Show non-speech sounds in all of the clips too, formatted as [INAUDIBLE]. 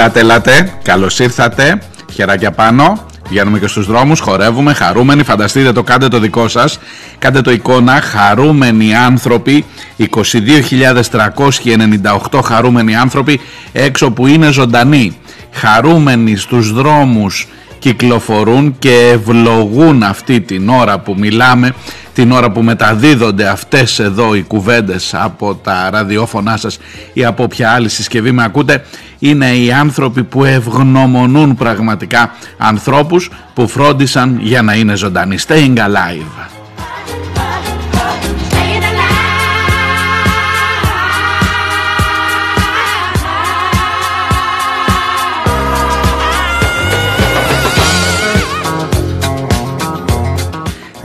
Ελάτε, ελάτε, καλώς ήρθατε, χεράκια πάνω, βγαίνουμε και στους δρόμους, χορεύουμε, χαρούμενοι, φανταστείτε το, κάντε το δικό σας, κάντε το εικόνα, χαρούμενοι άνθρωποι, 22.398 χαρούμενοι άνθρωποι έξω που είναι ζωντανοί, χαρούμενοι στους δρόμους, κυκλοφορούν και ευλογούν αυτή την ώρα που μιλάμε την ώρα που μεταδίδονται αυτές εδώ οι κουβέντες από τα ραδιόφωνά σας ή από ποια άλλη συσκευή με ακούτε είναι οι άνθρωποι που ευγνωμονούν πραγματικά ανθρώπους που φρόντισαν για να είναι ζωντανοί. Staying alive.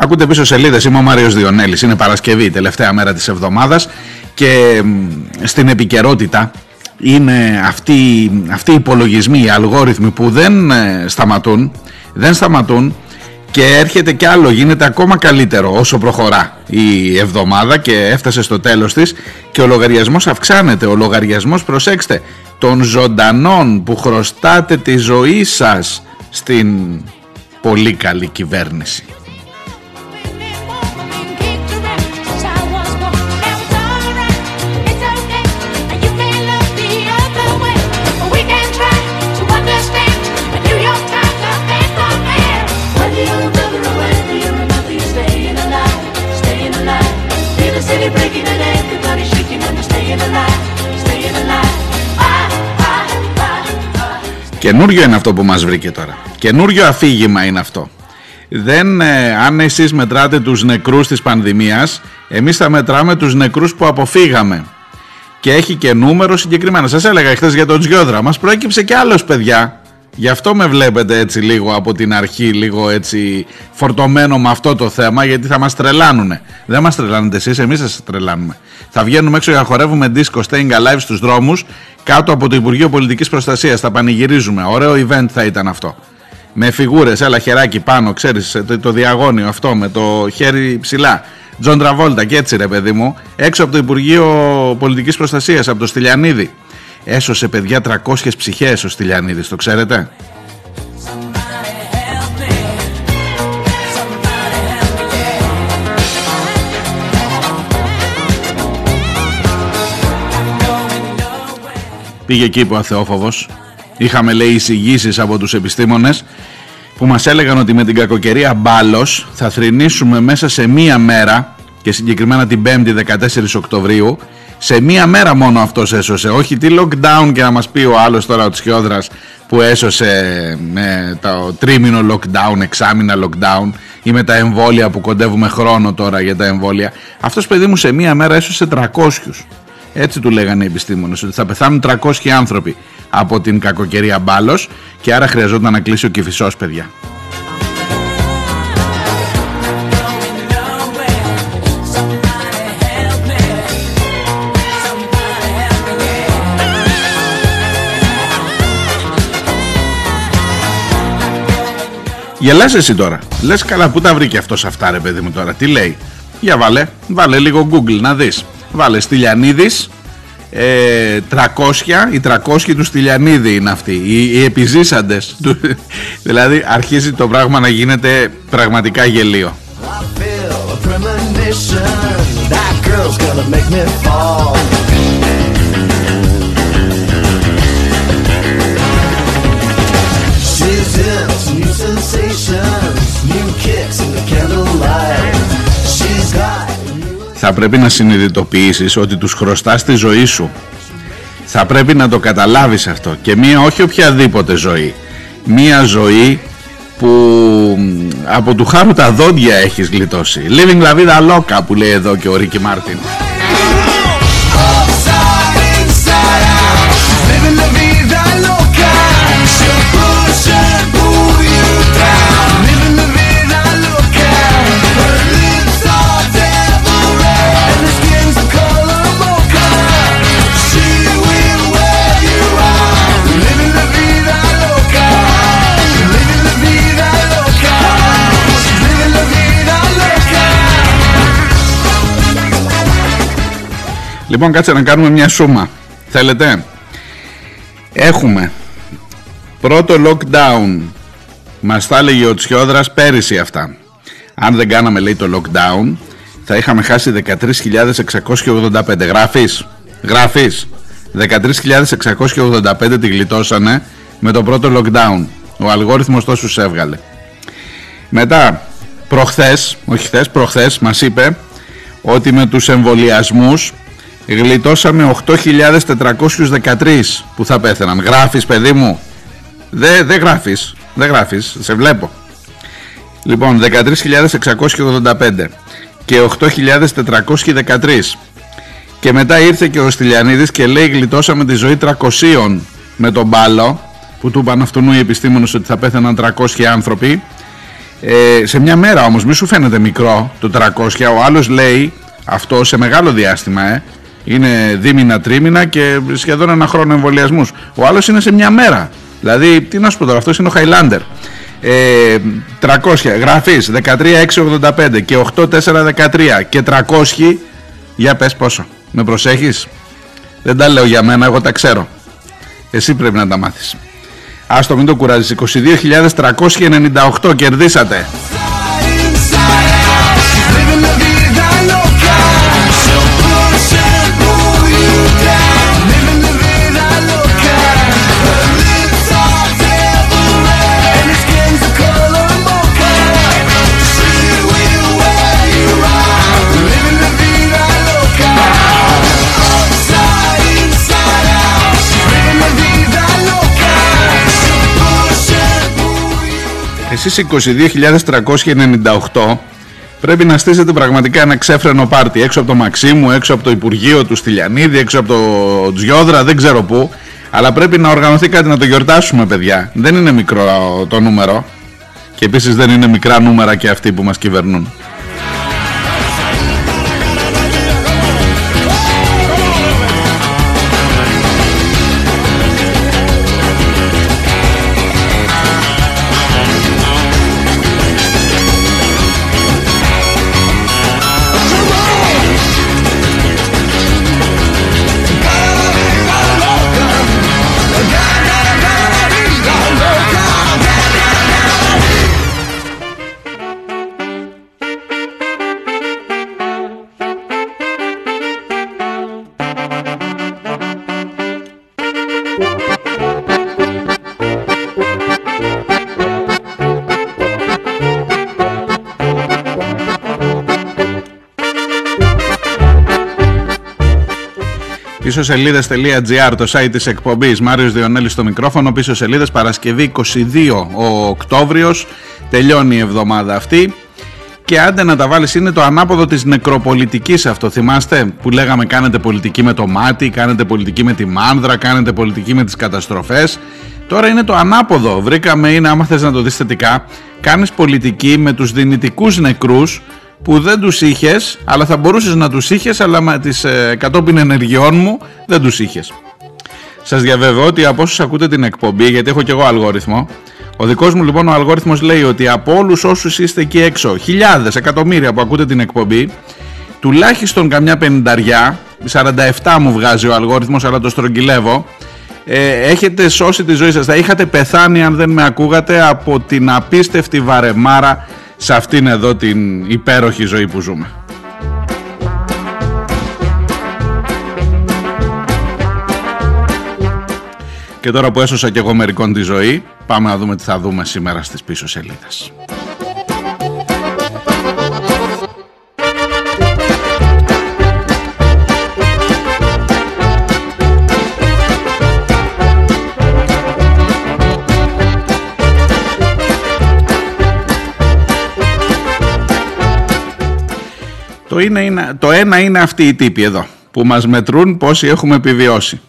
Ακούτε πίσω σελίδες. Είμαι ο Μάριος Διονέλης. Είναι Παρασκευή, τελευταία μέρα της εβδομάδας. Και στην επικαιρότητα είναι αυτοί, αυτοί οι υπολογισμοί, οι αλγόριθμοι που δεν ε, σταματούν, δεν σταματούν και έρχεται κι άλλο, γίνεται ακόμα καλύτερο όσο προχωρά η εβδομάδα και έφτασε στο τέλος της και ο λογαριασμός αυξάνεται, ο λογαριασμός προσέξτε των ζωντανών που χρωστάτε τη ζωή σας στην πολύ καλή κυβέρνηση. Καινούριο είναι αυτό που μας βρήκε τώρα. Καινούριο αφήγημα είναι αυτό. Δεν, ε, αν εσείς μετράτε τους νεκρούς της πανδημίας, εμείς θα μετράμε τους νεκρούς που αποφύγαμε. Και έχει και νούμερο συγκεκριμένα. Σας έλεγα χθες για τον Τζιόδρα. Μας προέκυψε και άλλος παιδιά Γι' αυτό με βλέπετε έτσι λίγο από την αρχή, λίγο έτσι φορτωμένο με αυτό το θέμα, γιατί θα μας τρελάνουνε. Δεν μας τρελάνετε εσείς, εμείς σας τρελάνουμε. Θα βγαίνουμε έξω για να χορεύουμε disco staying alive στους δρόμους, κάτω από το Υπουργείο Πολιτικής Προστασίας. Θα πανηγυρίζουμε. Ωραίο event θα ήταν αυτό. Με φιγούρες, έλα χεράκι πάνω, ξέρεις, το, το διαγώνιο αυτό, με το χέρι ψηλά. John Travolta και έτσι ρε παιδί μου, έξω από το Υπουργείο Πολιτικής Προστασίας, από το Στυλιανίδη. Έσωσε παιδιά 300 ψυχές ο Στυλιανίδης, το ξέρετε; Πήγε εκεί που ο Αθεόφοβος. Είχαμε λέει εισηγήσεις από τους επιστήμονες που μας έλεγαν ότι με την κακοκαιρία μπάλος θα θρηνήσουμε μέσα σε μία μέρα και συγκεκριμένα την 5η 14 Οκτωβρίου σε μία μέρα μόνο αυτός έσωσε. Όχι τι lockdown και να μας πει ο άλλος τώρα ο Τσιόδρας που έσωσε με το τρίμηνο lockdown, εξάμηνα lockdown ή με τα εμβόλια που κοντεύουμε χρόνο τώρα για τα εμβόλια. Αυτός παιδί μου σε μία μέρα έσωσε 300 έτσι του λέγανε οι επιστήμονες ότι θα πεθάνουν 300 άνθρωποι από την κακοκαιρία μπάλος και άρα χρειαζόταν να κλείσει ο κυφισός παιδιά Γελάς εσύ τώρα. Λες καλά που τα βρήκε αυτός αυτά ρε παιδί μου τώρα. Τι λέει. Για βάλε. Βάλε λίγο Google να δεις. Βάλε Στυλιανίδης. Ε, 300. Οι 300 του Στυλιανίδη είναι αυτοί. Οι, οι επιζήσαντες. [LAUGHS] δηλαδή αρχίζει το πράγμα να γίνεται πραγματικά γελίο. Θα πρέπει να συνειδητοποιήσεις ότι τους χρωστάς τη ζωή σου. Θα πρέπει να το καταλάβεις αυτό και μία όχι οποιαδήποτε ζωή. Μία ζωή που από του χάρου τα δόντια έχεις γλιτώσει. Living La Vida Loca που λέει εδώ και ο Ρίκη Μάρτιν. Λοιπόν, κάτσε να κάνουμε μια σούμα. Θέλετε; Έχουμε πρώτο lockdown. Μας τα έλεγε ο Τσιόδρας πέρυσι αυτά. Αν δεν κάναμε λέει το lockdown, θα είχαμε χάσει 13.685. Γράφεις. Γράφεις. 13.685 τη γλιτώσανε με το πρώτο lockdown. Ο αλγόριθμος τόσους έβγαλε. Μετά, προχθές, όχι χθες, προχθές μας είπε ότι με τους εμβολιασμούς Γλιτώσαμε 8.413 που θα πέθαιναν. Γράφεις παιδί μου. Δεν δε γράφεις. Δεν γράφεις. Σε βλέπω. Λοιπόν 13.685 και 8.413 και μετά ήρθε και ο Στυλιανίδης και λέει γλιτώσαμε τη ζωή 300 με τον μπάλο που του είπαν αυτού οι επιστήμονες ότι θα πέθαιναν 300 άνθρωποι ε, σε μια μέρα όμως μη σου φαίνεται μικρό το 300 ο άλλος λέει αυτό σε μεγάλο διάστημα ε, είναι δίμηνα, τρίμηνα και σχεδόν ένα χρόνο εμβολιασμούς. Ο άλλος είναι σε μια μέρα. Δηλαδή, τι να σου πω τώρα, αυτός είναι ο Χαϊλάντερ. Ε, 300 γραφή 13,685 και 8,413 και 300 για πες πόσο με προσέχεις; Δεν τα λέω για μένα εγώ τα ξέρω εσύ πρέπει να τα μάθεις άστο μην το κουράζεις 22.398 κερδίσατε Εσείς 22.398 πρέπει να στήσετε πραγματικά ένα ξέφρενο πάρτι έξω από το Μαξίμου, έξω από το Υπουργείο του Στυλιανίδη, έξω από το Τζιόδρα, δεν ξέρω πού. Αλλά πρέπει να οργανωθεί κάτι να το γιορτάσουμε, παιδιά. Δεν είναι μικρό το νούμερο. Και επίσης δεν είναι μικρά νούμερα και αυτοί που μας κυβερνούν. Πίσω σελίδε.gr το site της εκπομπής. Μάριος Διονέλης στο μικρόφωνο. Πίσω σελίδες Παρασκευή 22 ο Οκτώβριος. Τελειώνει η εβδομάδα αυτή. Και άντε να τα βάλεις είναι το ανάποδο της νεκροπολιτικής αυτό θυμάστε; Που λέγαμε κάνετε πολιτική με το μάτι, κάνετε πολιτική με τη μάνδρα, κάνετε πολιτική με τις καταστροφές Τώρα είναι το ανάποδο, βρήκαμε είναι άμα θες να το δεις θετικά Κάνεις πολιτική με τους δυνητικούς νεκρούς που δεν τους είχες αλλά θα μπορούσες να τους είχες αλλά με τις ε, κατόπιν ενεργειών μου δεν τους είχες. Σας διαβεβαιώ ότι από όσους ακούτε την εκπομπή γιατί έχω και εγώ αλγόριθμο ο δικός μου λοιπόν ο αλγόριθμος λέει ότι από όλους όσους είστε εκεί έξω χιλιάδες, εκατομμύρια που ακούτε την εκπομπή τουλάχιστον καμιά πενηνταριά 47 μου βγάζει ο αλγόριθμος αλλά το στρογγυλεύω ε, έχετε σώσει τη ζωή σας. Θα είχατε πεθάνει αν δεν με ακούγατε από την απίστευτη βαρεμάρα σε αυτήν εδώ την υπέροχη ζωή που ζούμε. Και τώρα που έσωσα και εγώ μερικών τη ζωή, πάμε να δούμε τι θα δούμε σήμερα στις πίσω σελίδες. Το, είναι, είναι, το ένα είναι αυτοί οι τύποι εδώ που μας μετρούν πόσοι έχουμε επιβιώσει.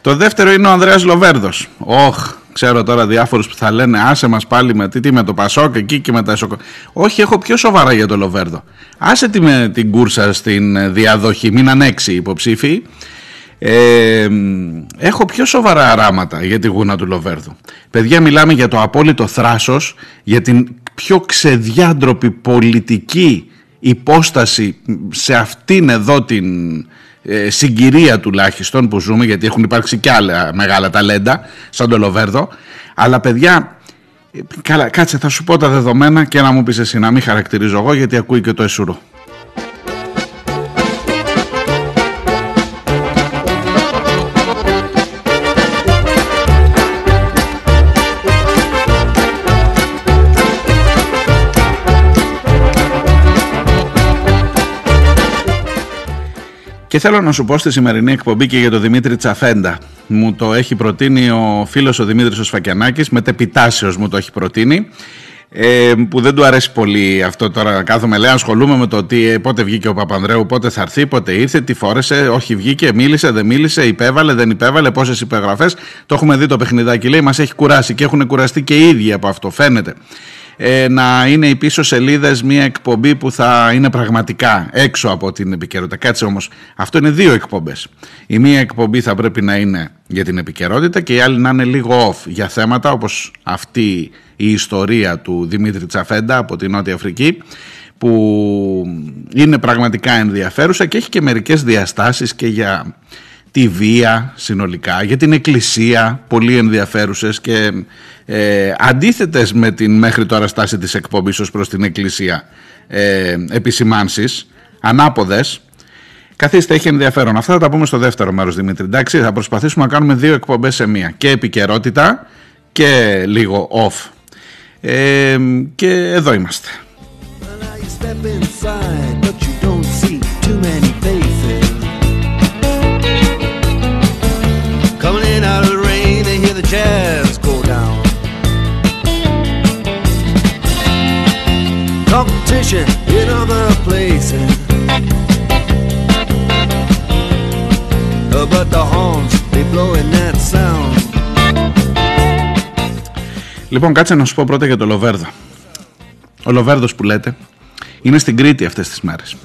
Το δεύτερο είναι ο Ανδρέας Λοβέρδος. Όχ, ξέρω τώρα διάφορους που θα λένε άσε μας πάλι με, τι, με το Πασόκ εκεί και με τα Εσοκο. Όχι, έχω πιο σοβαρά για το Λοβέρδο. Άσε τη με την κούρσα στην διαδοχή, μείναν έξι υποψήφοι. Ε, έχω πιο σοβαρά αράματα για τη γούνα του Λοβέρδου. Παιδιά μιλάμε για το απόλυτο θράσος, για την πιο ξεδιάντροπη πολιτική υπόσταση σε αυτήν εδώ την ε, συγκυρία τουλάχιστον που ζούμε γιατί έχουν υπάρξει και άλλα μεγάλα ταλέντα σαν το Λοβέρδο. Αλλά παιδιά καλά, κάτσε θα σου πω τα δεδομένα και να μου πεις εσύ να μην χαρακτηρίζω εγώ γιατί ακούει και το εσουρό Και θέλω να σου πω στη σημερινή εκπομπή και για τον Δημήτρη Τσαφέντα. Μου το έχει προτείνει ο φίλος ο Δημήτρης ο Σφακιανάκης, τεπιτάσεως μου το έχει προτείνει. Ε, που δεν του αρέσει πολύ αυτό τώρα κάθομαι λέει ασχολούμαι με το ότι ε, πότε βγήκε ο Παπανδρέου πότε θα έρθει, πότε ήρθε, τι φόρεσε όχι βγήκε, μίλησε, δεν μίλησε υπέβαλε, δεν υπέβαλε, πόσες υπεγραφές το έχουμε δει το παιχνιδάκι λέει, μας έχει κουράσει και έχουν κουραστεί και οι ίδιοι από αυτό φαίνεται ε, να είναι οι πίσω σελίδες μια εκπομπή που θα είναι πραγματικά έξω από την επικαιρότητα. Κάτσε όμως, αυτό είναι δύο εκπομπές. Η μία εκπομπή θα πρέπει να είναι για την επικαιρότητα και η άλλη να είναι λίγο off για θέματα όπως αυτή η ιστορία του Δημήτρη Τσαφέντα από την Νότια Αφρική που είναι πραγματικά ενδιαφέρουσα και έχει και μερικές διαστάσεις και για τη βία συνολικά, για την εκκλησία, πολύ ενδιαφέρουσες και ε, αντίθετες με την μέχρι τώρα στάση της εκπομπής ως προς την εκκλησία ε, επισημάνσεις, ανάποδες, Καθίστε, έχει ενδιαφέρον. Αυτά θα τα πούμε στο δεύτερο μέρος, Δημήτρη. Εντάξει, θα προσπαθήσουμε να κάνουμε δύο εκπομπές σε μία. Και επικαιρότητα και λίγο off. Ε, και εδώ είμαστε. Competition in other places. But the horns, they blowing that sound. Λοιπόν, κάτσε να σου πω πρώτα για το Λοβέρδο. Ο Λοβέρδος που λέτε είναι στην Κρήτη αυτές τις μέρες.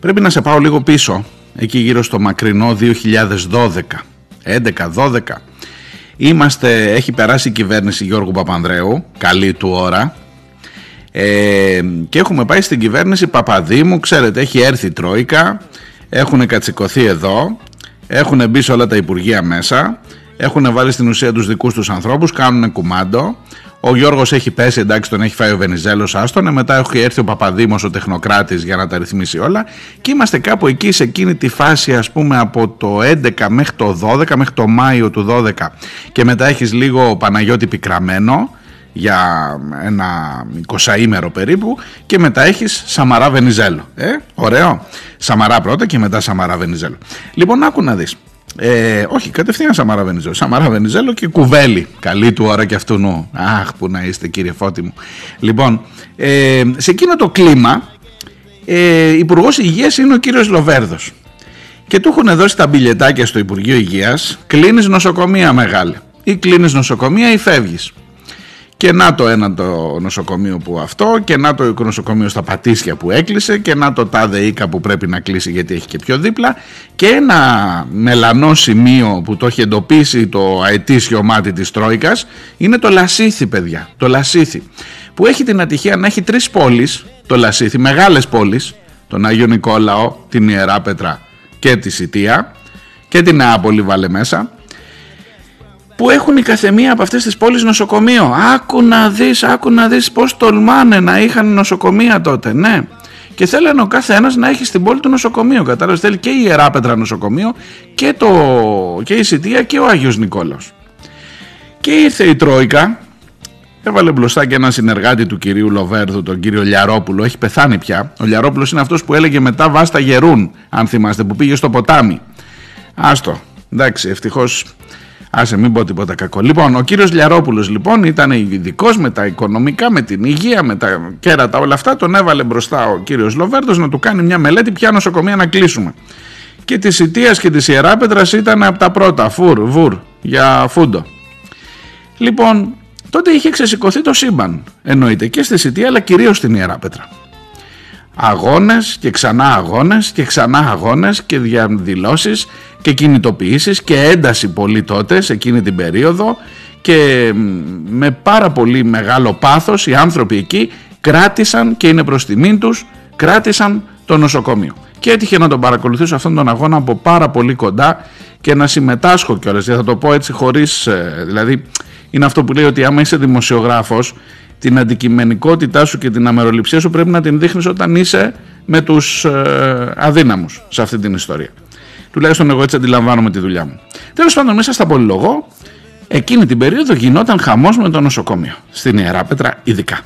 Πρέπει να σε πάω λίγο πίσω, εκεί γύρω στο μακρινό 2012, 11-12. Είμαστε, έχει περάσει η κυβέρνηση Γιώργου Παπανδρέου, καλή του ώρα, ε, και έχουμε πάει στην κυβέρνηση Παπαδήμου, ξέρετε έχει έρθει η Τρόικα, έχουν κατσικωθεί εδώ, έχουν μπει σε όλα τα υπουργεία μέσα, έχουν βάλει στην ουσία τους δικούς τους ανθρώπους, κάνουν κουμάντο, ο Γιώργος έχει πέσει, εντάξει τον έχει φάει ο Βενιζέλος άστον, μετά έχει έρθει ο Παπαδήμος ο τεχνοκράτης για να τα ρυθμίσει όλα. Και είμαστε κάπου εκεί σε εκείνη τη φάση ας πούμε από το 11 μέχρι το 12, μέχρι το Μάιο του 12 και μετά έχεις λίγο Παναγιώτη πικραμένο για ένα 20 περίπου και μετά έχεις Σαμαρά Βενιζέλο. Ε, ωραίο. Σαμαρά πρώτα και μετά Σαμαρά Βενιζέλο. Λοιπόν, άκου να δεις. Ε, όχι, κατευθείαν Σαμαρά Βενιζέλο. Σαμαρά Βενιζέλο και κουβέλι. Καλή του ώρα και αυτού νου. Αχ, που να είστε κύριε Φώτη μου. Λοιπόν, ε, σε εκείνο το κλίμα, ε, Υπουργός Υγείας είναι ο κύριος Λοβέρδος. Και του έχουν δώσει τα μπιλετάκια στο Υπουργείο Υγείας. Κλείνεις νοσοκομεία μεγάλη. Ή κλείνεις νοσοκομεία ή φεύγεις. Και να το ένα το νοσοκομείο που αυτό και να το νοσοκομείο στα Πατήσια που έκλεισε και να το τάδε οίκα που πρέπει να κλείσει γιατί έχει και πιο δίπλα και ένα μελανό σημείο που το έχει εντοπίσει το αετήσιο μάτι της Τρόικας είναι το Λασίθι παιδιά, το Λασίθι. Που έχει την ατυχία να έχει τρεις πόλεις, το Λασίθι, μεγάλες πόλεις, τον Άγιο Νικόλαο, την Ιερά Πετρά και τη Σιτία και την Νεάπολη βάλε μέσα που έχουν η καθεμία από αυτές τις πόλεις νοσοκομείο. Άκου να δεις, άκου να δεις πώς τολμάνε να είχαν νοσοκομεία τότε, ναι. Και θέλανε ο κάθε ένας να έχει στην πόλη του νοσοκομείο. Κατάλαβες, θέλει και η Ιεράπετρα νοσοκομείο και, το, και η Σιτία και ο Άγιος Νικόλαος. Και ήρθε η Τρόικα, έβαλε μπροστά και ένα συνεργάτη του κυρίου Λοβέρδου, τον κύριο Λιαρόπουλο, έχει πεθάνει πια. Ο Λιαρόπουλος είναι αυτός που έλεγε μετά βάστα γερούν, αν θυμάστε, που πήγε στο ποτάμι. Άστο, εντάξει, ευτυχώς Άσε μην πω τίποτα κακό. Λοιπόν, ο κύριος Λιαρόπουλος λοιπόν ήταν ειδικός με τα οικονομικά, με την υγεία, με τα κέρατα όλα αυτά. Τον έβαλε μπροστά ο κύριος Λοβέρδος να του κάνει μια μελέτη ποια νοσοκομεία να κλείσουμε. Και της Ιτίας και της Ιεράπετρας ήταν από τα πρώτα, φουρ, βουρ, για φούντο. Λοιπόν, τότε είχε ξεσηκωθεί το σύμπαν, εννοείται και στη Σιτία αλλά κυρίως στην Ιεράπετρα αγώνες και ξανά αγώνες και ξανά αγώνες και διαδηλώσεις και κινητοποιήσεις και ένταση πολύ τότε σε εκείνη την περίοδο. Και με πάρα πολύ μεγάλο πάθος οι άνθρωποι εκεί κράτησαν και είναι προς τιμήν τους κράτησαν το νοσοκομείο. Και έτυχε να τον παρακολουθήσω αυτόν τον αγώνα από πάρα πολύ κοντά και να συμμετάσχω κιόλας. Θα το πω έτσι χωρίς ε, δηλαδή είναι αυτό που λέει ότι άμα είσαι δημοσιογράφος την αντικειμενικότητά σου και την αμεροληψία σου πρέπει να την δείχνεις όταν είσαι με τους ε, αδύναμους σε αυτή την ιστορία. Τουλάχιστον εγώ έτσι αντιλαμβάνομαι τη δουλειά μου. Τέλος πάντων μέσα στα πολυλογό εκείνη την περίοδο γινόταν χαμός με το νοσοκομείο. Στην Ιερά Πέτρα ειδικά.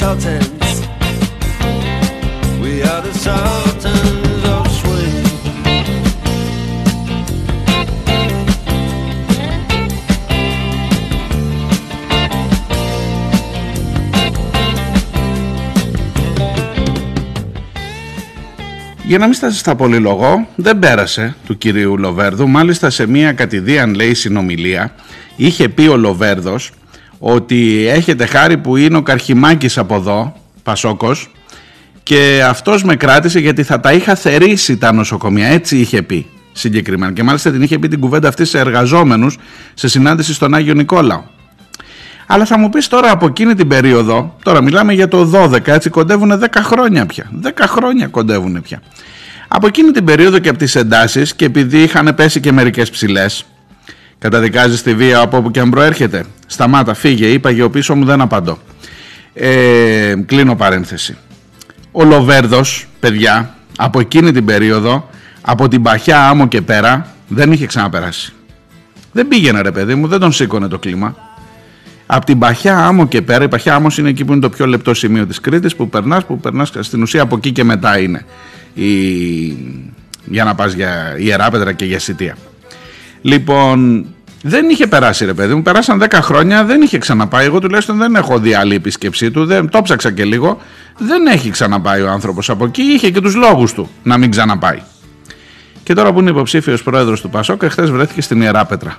Sultans. We are the Sultans Για να μην στάσει στα πολυλογώ, δεν πέρασε του κυρίου Λοβέρδου. Μάλιστα σε μια κατηδίαν λέει συνομιλία είχε πει ο Λοβέρδος ότι έχετε χάρη που είναι ο Καρχημάκης από εδώ, Πασόκος, και αυτός με κράτησε γιατί θα τα είχα θερήσει τα νοσοκομεία, έτσι είχε πει συγκεκριμένα. Και μάλιστα την είχε πει την κουβέντα αυτή σε εργαζόμενους σε συνάντηση στον Άγιο Νικόλαο. Αλλά θα μου πεις τώρα από εκείνη την περίοδο, τώρα μιλάμε για το 12, έτσι κοντεύουν 10 χρόνια πια. 10 χρόνια κοντεύουν πια. Από εκείνη την περίοδο και από τις εντάσεις και επειδή είχαν πέσει και μερικές ψηλές, Καταδικάζεις τη βία από όπου και αν προέρχεται. Σταμάτα, φύγε, είπα για πίσω μου δεν απαντώ. Ε, κλείνω παρένθεση. Ο Λοβέρδος, παιδιά, από εκείνη την περίοδο, από την Παχιά Άμμο και πέρα, δεν είχε ξαναπεράσει. Δεν πήγαινε ρε παιδί μου, δεν τον σήκωνε το κλίμα. Από την Παχιά Άμμο και πέρα, η Παχιά Άμμος είναι εκεί που είναι το πιο λεπτό σημείο της Κρήτης, που περνάς, που περνάς στην ουσία από εκεί και μετά είναι η... για να πας για Ιεράπετρα και για Σιτία. Λοιπόν, δεν είχε περάσει ρε παιδί μου, περάσαν 10 χρόνια, δεν είχε ξαναπάει. Εγώ τουλάχιστον δεν έχω δει άλλη επίσκεψή του, δεν, το ψάξα και λίγο. Δεν έχει ξαναπάει ο άνθρωπος από εκεί, είχε και τους λόγους του να μην ξαναπάει. Και τώρα που είναι υποψήφιος πρόεδρος του Πασόκ, εχθές βρέθηκε στην Ιερά Πέτρα.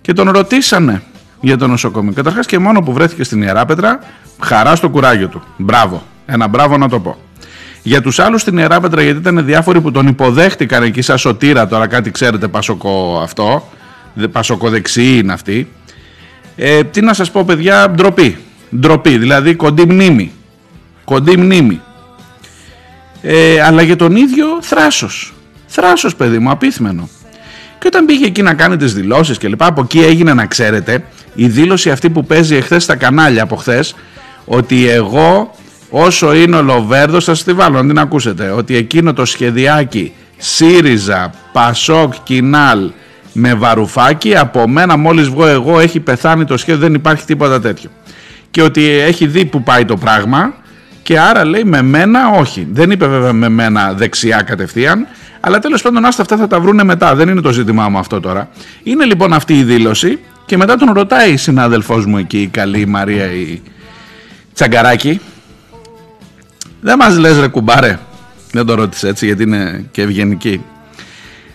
Και τον ρωτήσανε για το νοσοκομείο. Καταρχάς και μόνο που βρέθηκε στην Ιερά Πέτρα, χαρά στο κουράγιο του. Μπράβο. Ένα μπράβο να το πω. Για τους άλλους στην Ιερά Πέτρα, γιατί ήταν διάφοροι που τον υποδέχτηκαν εκεί σαν σωτήρα, τώρα κάτι ξέρετε πασοκό αυτό, πασοκοδεξιοί είναι αυτοί. Ε, τι να σας πω παιδιά, ντροπή. Ντροπή, δηλαδή κοντή μνήμη. Κοντή μνήμη. Ε, αλλά για τον ίδιο θράσος. Θράσος παιδί μου, απίθμενο. Και όταν πήγε εκεί να κάνει τις δηλώσεις και λοιπά, από εκεί έγινε να ξέρετε η δήλωση αυτή που παίζει εχθές στα κανάλια από χθες, ότι εγώ όσο είναι ο Λοβέρδος θα σας τη βάλω να την ακούσετε ότι εκείνο το σχεδιάκι ΣΥΡΙΖΑ, ΠΑΣΟΚ, ΚΙΝΑΛ με βαρουφάκι από μένα μόλις βγω εγώ έχει πεθάνει το σχέδιο δεν υπάρχει τίποτα τέτοιο. Και ότι έχει δει που πάει το πράγμα και άρα λέει με μένα όχι δεν είπε βέβαια με μένα δεξιά κατευθείαν αλλά τέλος πάντων άστα αυτά θα τα βρούνε μετά δεν είναι το ζήτημά μου αυτό τώρα. Είναι λοιπόν αυτή η δήλωση και μετά τον ρωτάει η συνάδελφός μου εκεί η καλή Μαρία η Τσαγκαράκη. Δεν μας λες ρε κουμπάρε δεν το ρώτησε έτσι γιατί είναι και ευγενική.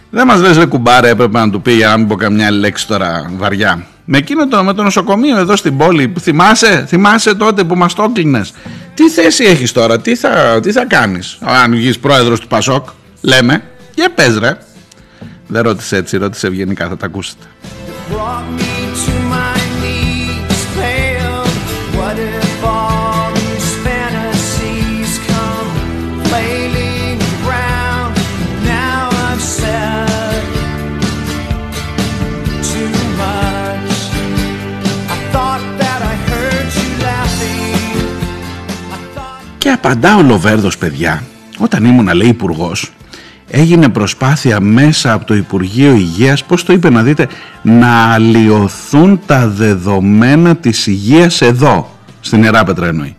Δεν μας λες, ρε κουμπάρε, έπρεπε να του πει για να μην πω καμιά άλλη λέξη τώρα βαριά. Με εκείνο το, με το νοσοκομείο εδώ στην πόλη, που θυμάσαι, θυμάσαι τότε που μας το έκλεινε. Τι θέση έχεις τώρα, τι θα, τι θα κάνεις, αν βγεις πρόεδρος του Πασόκ, λέμε. Για πες, ρε. Δεν ρώτησε έτσι, ρώτησε ευγενικά, θα τα ακούσετε. Απαντά ο Λοβέρδος παιδιά Όταν ήμουν λέει υπουργός, έγινε προσπάθεια μέσα από το Υπουργείο Υγείας, πώς το είπε να δείτε, να αλλοιωθούν τα δεδομένα της υγείας εδώ, στην Εράπετρα εννοεί.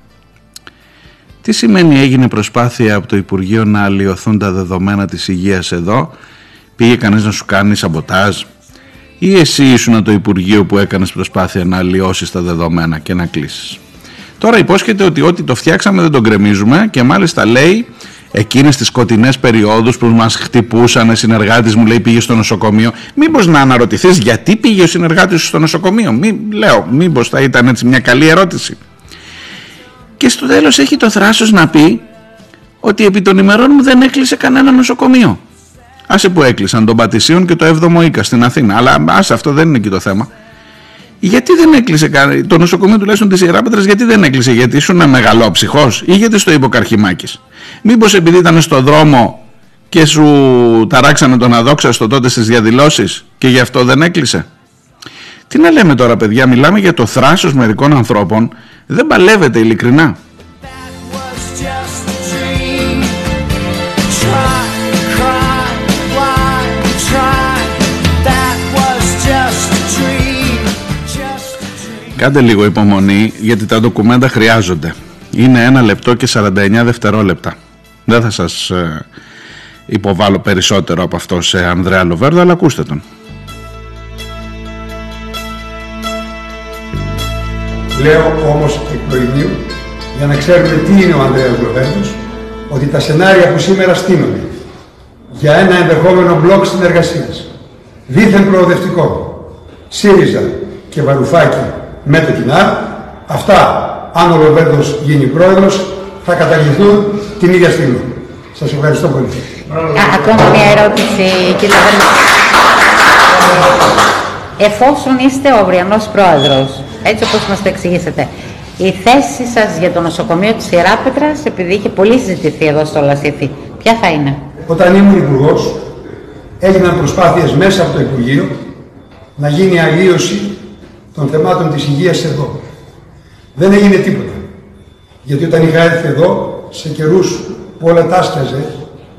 Τι σημαίνει έγινε προσπάθεια από το Υπουργείο να αλλοιωθούν τα δεδομένα της υγείας εδώ, πήγε κανείς να σου κάνει σαμποτάζ; Ή εσύ ήσουν το Υπουργείο που έκανες προσπάθεια να αλλοιώσεις τα δεδομένα και να κλείσεις; Τώρα υπόσχεται ότι ό,τι το φτιάξαμε δεν τον κρεμίζουμε και μάλιστα λέει εκείνες τις σκοτεινές περιόδους που μας χτυπούσαν συνεργάτης μου λέει πήγε στο νοσοκομείο. Μήπως να αναρωτηθείς γιατί πήγε ο συνεργάτης σου στο νοσοκομείο; Μη, λέω μήπως θα ήταν έτσι μια καλή ερώτηση. Και στο τέλος έχει το θράσος να πει ότι επί των ημερών μου δεν έκλεισε κανένα νοσοκομείο. Άσε που έκλεισαν τον Πατησίων και το 7ο Ίκα στην Αθήνα. Αλλά άσε αυτό δεν είναι εκεί το θέμα γιατί δεν έκλεισε το νοσοκομείο τουλάχιστον της Ιεράπετρας, γιατί δεν έκλεισε, Γιατί ήσουν μεγαλόψυχος ή γιατί στο είπε ο Καρχημάκης. Μήπως επειδή ήταν στο δρόμο και σου ταράξανε τον αδόξαστο τότε στις διαδηλώσεις και γι' αυτό δεν έκλεισε; Τι να λέμε τώρα, παιδιά, μιλάμε για το θράσος μερικών ανθρώπων. Δεν παλεύεται ειλικρινά. Κάντε λίγο υπομονή γιατί τα ντοκουμέντα χρειάζονται. Είναι ένα λεπτό και 49 δευτερόλεπτα. Δεν θα σας ε, υποβάλω περισσότερο από αυτό σε Ανδρέα Λοβέρδο, αλλά ακούστε τον. Λέω όμως εκ προημίου, για να ξέρουμε τι είναι ο Ανδρέας Λοβέρδος, ότι τα σενάρια που σήμερα στείνονται για ένα ενδεχόμενο μπλοκ συνεργασίας, δίθεν προοδευτικό, ΣΥΡΙΖΑ και Βαρουφάκη με το κοινά. Αυτά, αν ο Λοβέρδος γίνει πρόεδρος, θα καταργηθούν την ίδια στιγμή. Σας ευχαριστώ πολύ. ακόμα μια ερώτηση, κύριε Λοβέρδο. Εφόσον είστε ο αυριανός πρόεδρος, έτσι όπως μας το εξηγήσετε, η θέση σας για το νοσοκομείο της Ιεράπετρας, επειδή είχε πολύ συζητηθεί εδώ στο Λασίθι, ποια θα είναι; Όταν ήμουν υπουργός, έγιναν προσπάθειες μέσα από το Υπουργείο να γίνει αλλίωση των θεμάτων της υγείας εδώ. Δεν έγινε τίποτα. Γιατί όταν είχα έρθει εδώ, σε καιρούς που όλα τάσκιαζε,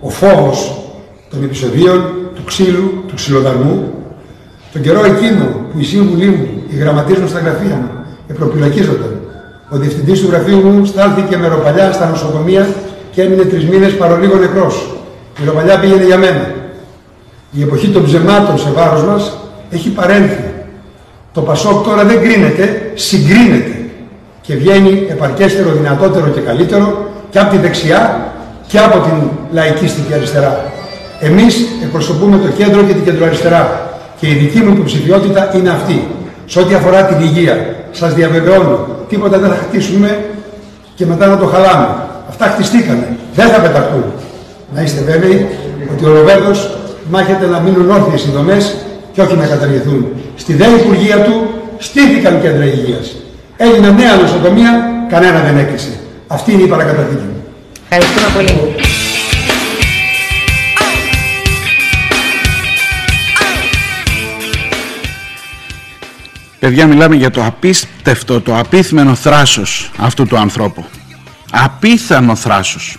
ο φόβος των επεισοδίων, του ξύλου, του ξυλοδαρμού, τον καιρό εκείνο που η σύμβουλή μου, οι γραμματείς μου στα γραφεία μου, επροπυλακίζονταν. Ο διευθυντής του γραφείου μου στάλθηκε με ροπαλιά στα νοσοκομεία και έμεινε τρεις μήνες παρολίγο νεκρός. Η ροπαλιά πήγαινε για μένα. Η εποχή των ψεμάτων σε βάρος μας έχει παρέλθει. Το Πασόκ τώρα δεν κρίνεται, συγκρίνεται και βγαίνει επαρκέστερο, δυνατότερο και καλύτερο και από τη δεξιά και από την λαϊκίστικη αριστερά. Εμείς εκπροσωπούμε το κέντρο και την κεντροαριστερά και η δική μου υποψηφιότητα είναι αυτή. Σε ό,τι αφορά την υγεία, σας διαβεβαιώνω, τίποτα δεν θα χτίσουμε και μετά να το χαλάμε. Αυτά χτιστήκανε, δεν θα πεταχτούν. Να είστε βέβαιοι ότι ο Ροβέρδος μάχεται να μείνουν όρθιες οι δομές και όχι να καταργηθούν. Στη ΔΕ Υπουργεία του στήθηκαν κέντρα υγείας. Έγιναν νέα νοσοκομεία, κανένα δεν έκλεισε. Αυτή είναι η παρακαταθήκη μου. Ευχαριστούμε πολύ. Παιδιά μιλάμε για το απίστευτο, το απίθμενο θράσος αυτού του ανθρώπου. Απίθανο θράσος.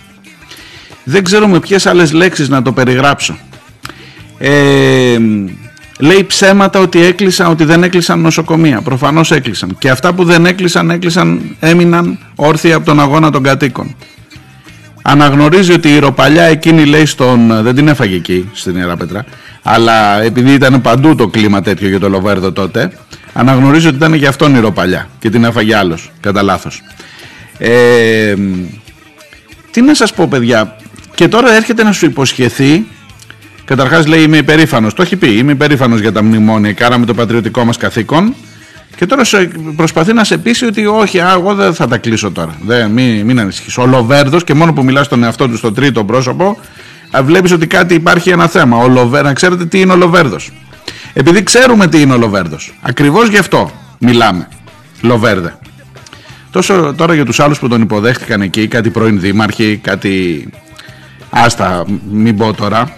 Δεν ξέρω με ποιες άλλες λέξεις να το περιγράψω. Ε, λέει ψέματα ότι έκλεισαν, ότι δεν έκλεισαν νοσοκομεία. Προφανώς έκλεισαν. Και αυτά που δεν έκλεισαν, έκλεισαν, έμειναν όρθια από τον αγώνα των κατοίκων. Αναγνωρίζει ότι η ροπαλιά εκείνη λέει στον. Δεν την έφαγε εκεί στην Ιεραπέτρα, αλλά επειδή ήταν παντού το κλίμα τέτοιο για το Λοβέρδο τότε, αναγνωρίζει ότι ήταν για αυτόν η ροπαλιά και την έφαγε άλλος, κατά λάθος. Ε, τι να σας πω παιδιά και τώρα έρχεται να σου υποσχεθεί Καταρχάς λέει είμαι υπερήφανος. Το έχει πει. Είμαι υπερήφανος για τα μνημόνια. Κάναμε το πατριωτικό μας καθήκον. Και τώρα προσπαθεί να σε πείσει ότι όχι, α, εγώ δεν θα τα κλείσω τώρα. Δεν, μην, μην ανησυχείς. Ο Λοβέρδος και μόνο που μιλάς στον εαυτό του στο τρίτο πρόσωπο, βλέπεις ότι κάτι υπάρχει ένα θέμα. Ο Λοβέρ, να ξέρετε τι είναι ο Λοβέρδος. Επειδή ξέρουμε τι είναι ο Λοβέρδος. Ακριβώς γι' αυτό μιλάμε. Λοβέρδε. Τόσο τώρα για τους άλλους που τον υποδέχτηκαν εκεί, κάτι πρώην δήμαρχοι, κάτι. Άστα, μην πω τώρα.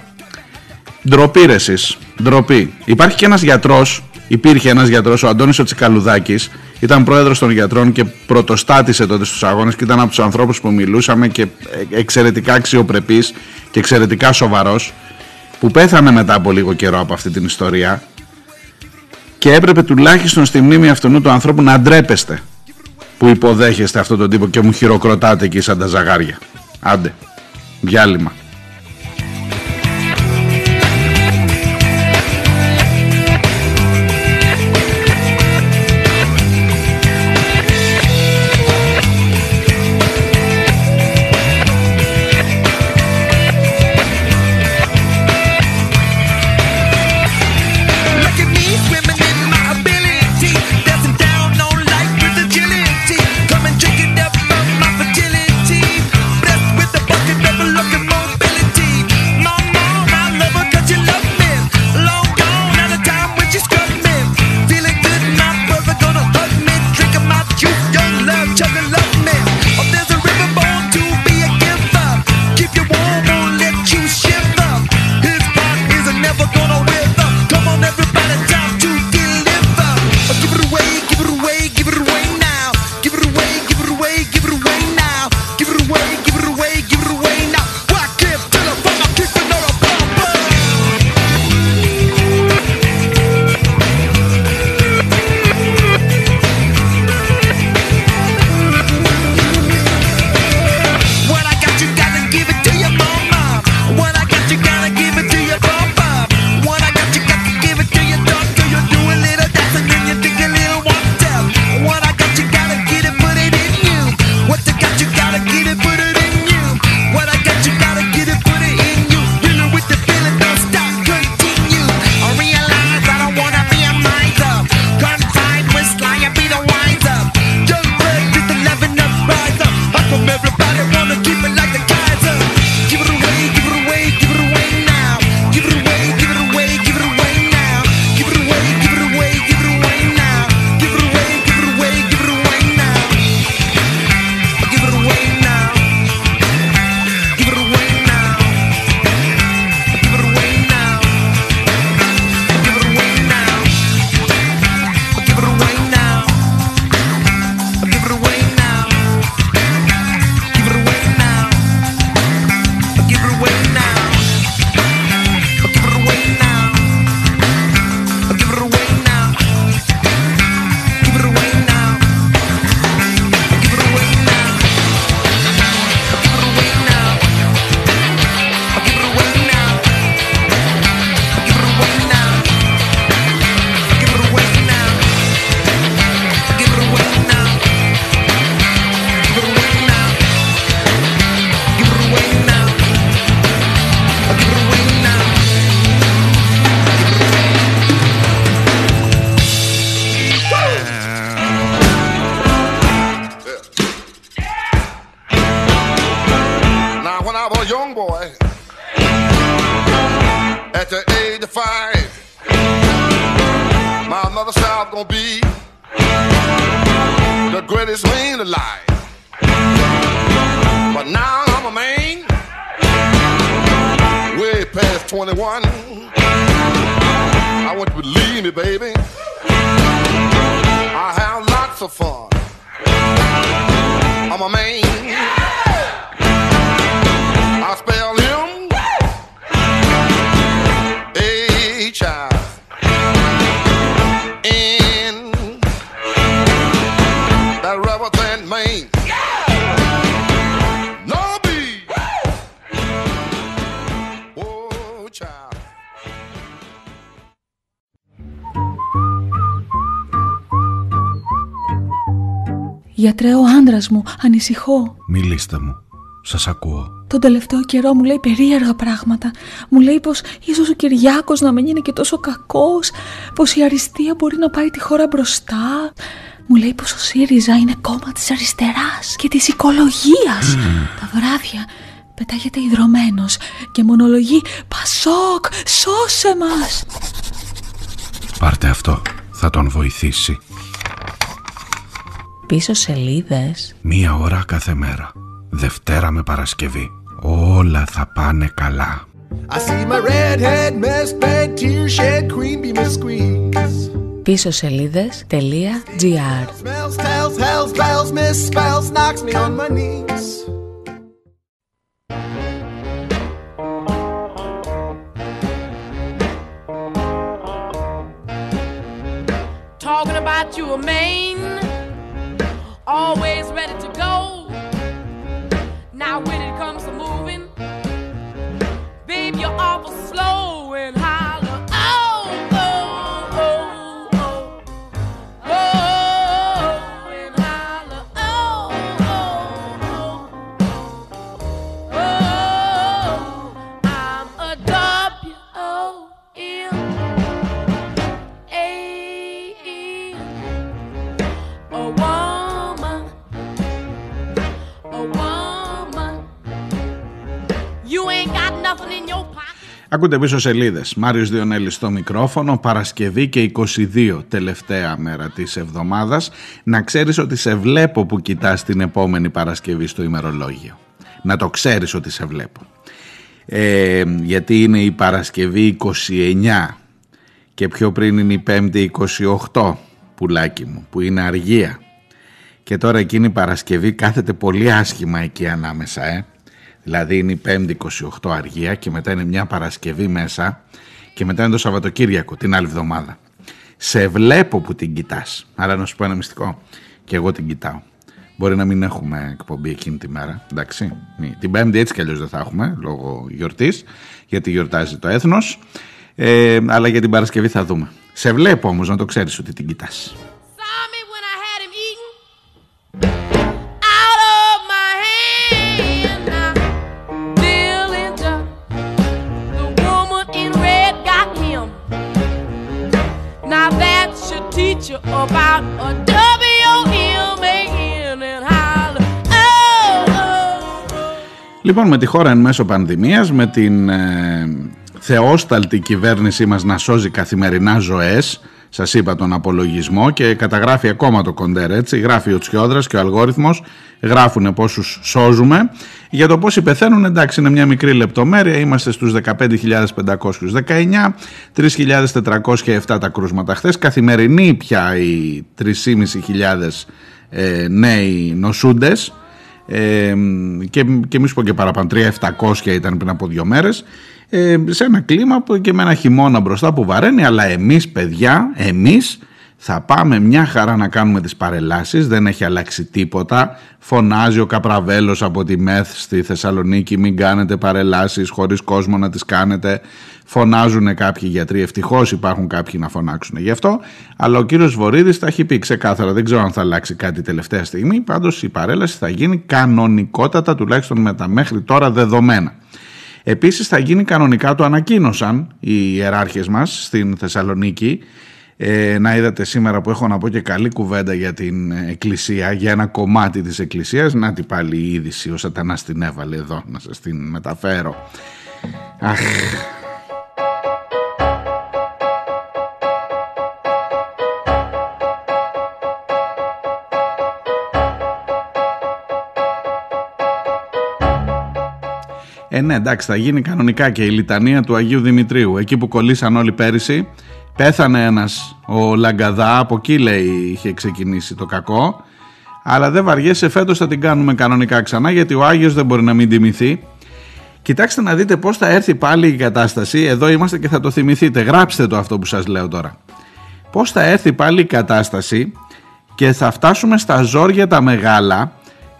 Ντροπή ρε εσείς. Ντροπή. Υπάρχει και ένας γιατρός, υπήρχε ένας γιατρός, ο Αντώνης ο Τσικαλουδάκης, ήταν πρόεδρος των γιατρών και πρωτοστάτησε τότε στους αγώνες και ήταν από τους ανθρώπους που μιλούσαμε και εξαιρετικά αξιοπρεπής και εξαιρετικά σοβαρός που πέθανε μετά από λίγο καιρό από αυτή την ιστορία και έπρεπε τουλάχιστον στη μνήμη αυτού του ανθρώπου να ντρέπεστε που υποδέχεστε αυτόν τον τύπο και μου χειροκροτάτε εκεί σαν τα ζαγάρια. Άντε, διάλειμμα. Ανησυχώ. Μιλήστε μου. Σας ακούω. Τον τελευταίο καιρό μου λέει περίεργα πράγματα. Μου λέει πως ίσως ο Κυριάκος να μην είναι και τόσο κακός, πως η αριστεία μπορεί να πάει τη χώρα μπροστά. Μου λέει πως ο ΣΥΡΙΖΑ είναι κόμμα της αριστεράς και της οικολογίας. Τα βράδια πετάγεται ιδρωμένο και μονολογεί Πασόκ, σώσε μας! Πάρτε αυτό, θα τον βοηθήσει πίσω σελίδες. Μία ώρα κάθε μέρα. Δευτέρα με Παρασκευή. Όλα θα πάνε καλά. Πίσω σελίδες.gr Talking about you, a. always ready to go. Now Ακούτε πίσω σελίδες. Μάριος Διονέλης στο μικρόφωνο, Παρασκευή και 22, τελευταία μέρα της εβδομάδας. Να ξέρεις ότι σε βλέπω που κοιτάς την επόμενη Παρασκευή στο ημερολόγιο. Να το ξέρεις ότι σε βλέπω. Ε, γιατί είναι η Παρασκευή 29 και πιο πριν είναι η Πέμπτη 28, πουλάκι μου, που είναι αργία. Και τώρα εκείνη η Παρασκευή κάθεται πολύ άσχημα εκεί ανάμεσα, ε. Δηλαδή είναι η 5η 28 αργία και μετά είναι μια Παρασκευή μέσα και μετά είναι το Σαββατοκύριακο την άλλη εβδομάδα. Σε βλέπω που την κοιτάς. Άρα να σου πω ένα μυστικό. Και εγώ την κοιτάω. Μπορεί να μην έχουμε εκπομπή εκείνη τη μέρα. Εντάξει. Μη. Την Πέμπτη έτσι κι αλλιώς δεν θα έχουμε λόγω γιορτής, γιατί γιορτάζει το έθνος. Ε, αλλά για την Παρασκευή θα δούμε. Σε βλέπω όμως να το ξέρεις ότι την κοιτάς. About a W-O-M-A-N and holler. Oh, oh, oh. Λοιπόν, με τη χώρα εν μέσω πανδημίας, με την ε, θεόσταλτη κυβέρνησή μας να σώζει καθημερινά ζωές, σας είπα τον απολογισμό και καταγράφει ακόμα το κοντέρ έτσι, γράφει ο Τσιόδρας και ο αλγόριθμος, γράφουν πόσους σώζουμε. Για το πόσοι πεθαίνουν εντάξει είναι μια μικρή λεπτομέρεια, είμαστε στους 15.519, 3.407 τα κρούσματα χθες, καθημερινή πια οι 3.500 ε, νέοι νοσούντες, ε, και, και μη σου πω και παραπάνω 3.700 ήταν πριν από δύο μέρες ε, σε ένα κλίμα που και με ένα χειμώνα μπροστά που βαραίνει αλλά εμείς παιδιά, εμείς θα πάμε μια χαρά να κάνουμε τις παρελάσεις, δεν έχει αλλάξει τίποτα. Φωνάζει ο Καπραβέλος από τη ΜΕΘ στη Θεσσαλονίκη, μην κάνετε παρελάσεις χωρίς κόσμο να τις κάνετε. Φωνάζουν κάποιοι γιατροί, ευτυχώς υπάρχουν κάποιοι να φωνάξουν γι' αυτό. Αλλά ο κύριος Βορύδης τα έχει πει ξεκάθαρα, δεν ξέρω αν θα αλλάξει κάτι τελευταία στιγμή. Πάντως η παρέλαση θα γίνει κανονικότατα, τουλάχιστον με τα μέχρι τώρα δεδομένα. Επίσης θα γίνει κανονικά, το ανακοίνωσαν οι ιεράρχες μας στην Θεσσαλονίκη, ε, να είδατε σήμερα που έχω να πω και καλή κουβέντα για την εκκλησία, για ένα κομμάτι της εκκλησίας. Να την πάλι η είδηση, ο σατανάς την έβαλε εδώ, να σας την μεταφέρω. Αχ, Ε, ναι, εντάξει, θα γίνει κανονικά και η λιτανία του Αγίου Δημητρίου. Εκεί που κολλήσαν όλοι πέρυσι, πέθανε ένας ο Λαγκαδά, από εκεί λέει είχε ξεκινήσει το κακό. Αλλά δεν βαριέσαι, φέτος θα την κάνουμε κανονικά ξανά, γιατί ο Άγιος δεν μπορεί να μην τιμηθεί. Κοιτάξτε να δείτε πώς θα έρθει πάλι η κατάσταση. Εδώ είμαστε και θα το θυμηθείτε. Γράψτε το αυτό που σας λέω τώρα. Πώς θα έρθει πάλι η κατάσταση και θα φτάσουμε στα ζόρια τα μεγάλα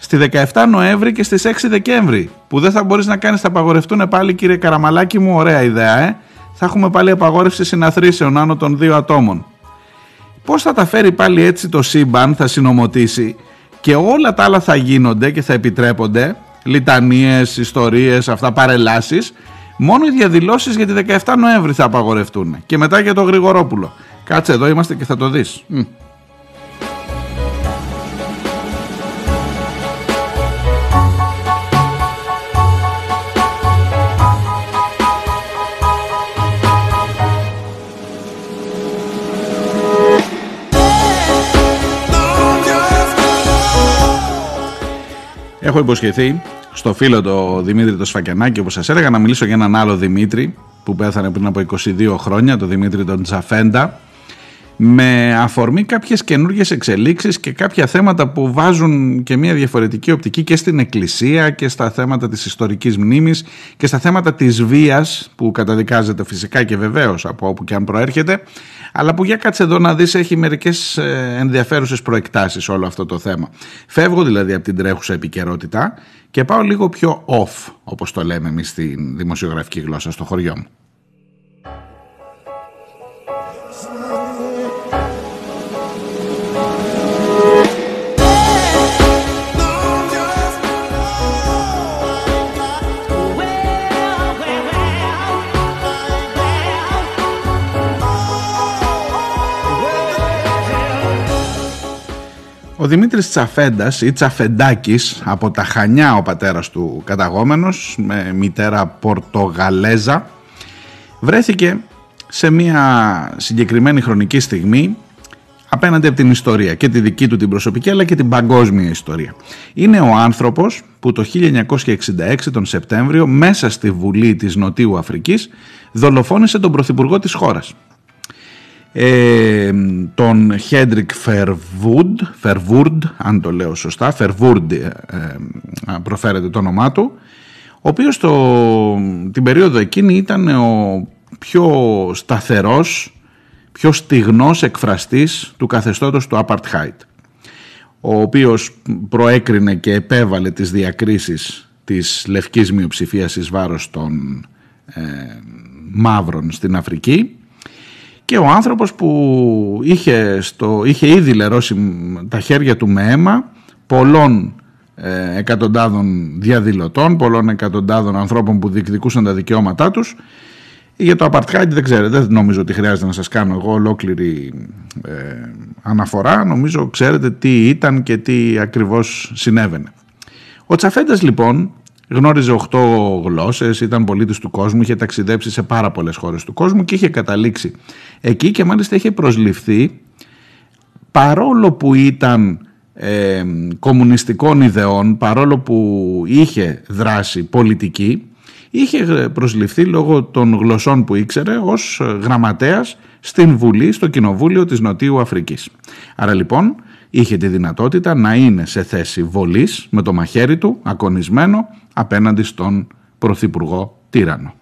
στη 17 Νοέμβρη και στις 6 Δεκέμβρη που δεν θα μπορείς να κάνεις θα απαγορευτούν πάλι κύριε Καραμαλάκη μου ωραία ιδέα ε. Θα έχουμε πάλι απαγόρευση συναθρήσεων άνω των δύο ατόμων πως θα τα φέρει πάλι έτσι το σύμπαν θα συνομωτήσει και όλα τα άλλα θα γίνονται και θα επιτρέπονται λιτανίες, ιστορίες, αυτά παρελάσεις μόνο οι διαδηλώσεις για τη 17 Νοέμβρη θα απαγορευτούν και μετά για το Γρηγορόπουλο. Κάτσε εδώ είμαστε και θα το δεις Έχω υποσχεθεί στο φίλο το Δημήτρη το Σφακιανάκη, όπως σας έλεγα, να μιλήσω για έναν άλλο Δημήτρη που πέθανε πριν από 22 χρόνια, το Δημήτρη τον Τζαφέντα. Με αφορμή κάποιες καινούργιες εξελίξεις και κάποια θέματα που βάζουν και μια διαφορετική οπτική και στην Εκκλησία και στα θέματα της ιστορικής μνήμης και στα θέματα της βίας που καταδικάζεται φυσικά και βεβαίως από όπου και αν προέρχεται αλλά που για κάτσε εδώ να δεις έχει μερικές ε, ενδιαφέρουσες προεκτάσεις όλο αυτό το θέμα. Φεύγω δηλαδή από την τρέχουσα επικαιρότητα και πάω λίγο πιο off όπως το λέμε εμείς στην δημοσιογραφική γλώσσα στο χωριό μου. Ο Δημήτρης Τσαφέντας ή Τσαφεντάκης από τα Χανιά ο πατέρας του καταγόμενος με μητέρα Πορτογαλέζα βρέθηκε σε μια συγκεκριμένη χρονική στιγμή απέναντι από την ιστορία και τη δική του την προσωπική αλλά και την παγκόσμια ιστορία. Είναι ο άνθρωπος που το 1966 τον Σεπτέμβριο μέσα στη Βουλή της Νοτιού Αφρικής δολοφόνησε τον Πρωθυπουργό της χώρας ε, τον Χέντρικ Φερβούντ, Φερβούρντ, αν το λέω σωστά, Φερβούρντ ε, ε, προφέρεται το όνομά του, ο οποίος το, την περίοδο εκείνη ήταν ο πιο σταθερός, πιο στιγνός εκφραστής του καθεστώτος του Apartheid, ο οποίος προέκρινε και επέβαλε τις διακρίσεις της λευκής μειοψηφίας εις βάρος των ε, μαύρων στην Αφρική και ο άνθρωπος που είχε, στο, είχε ήδη λερώσει τα χέρια του με αίμα πολλών ε, εκατοντάδων διαδηλωτών, πολλών εκατοντάδων ανθρώπων που διεκδικούσαν τα δικαιώματά τους για το Apartheid δεν ξέρετε, δεν νομίζω ότι χρειάζεται να σας κάνω εγώ ολόκληρη ε, αναφορά, νομίζω ξέρετε τι ήταν και τι ακριβώς συνέβαινε. Ο Τσαφέντας λοιπόν Γνώριζε 8 γλώσσες, ήταν πολίτης του κόσμου, είχε ταξιδέψει σε πάρα πολλές χώρες του κόσμου και είχε καταλήξει εκεί και μάλιστα είχε προσληφθεί παρόλο που ήταν ε, κομμουνιστικών ιδεών, παρόλο που είχε δράση πολιτική, είχε προσληφθεί λόγω των γλωσσών που ήξερε ως γραμματέας στην Βουλή, στο Κοινοβούλιο της Νοτιού Αφρικής. Άρα λοιπόν είχε τη δυνατότητα να είναι σε θέση βολής με το μαχαίρι του ακονισμένο απέναντι στον Πρωθυπουργό Τύρανο.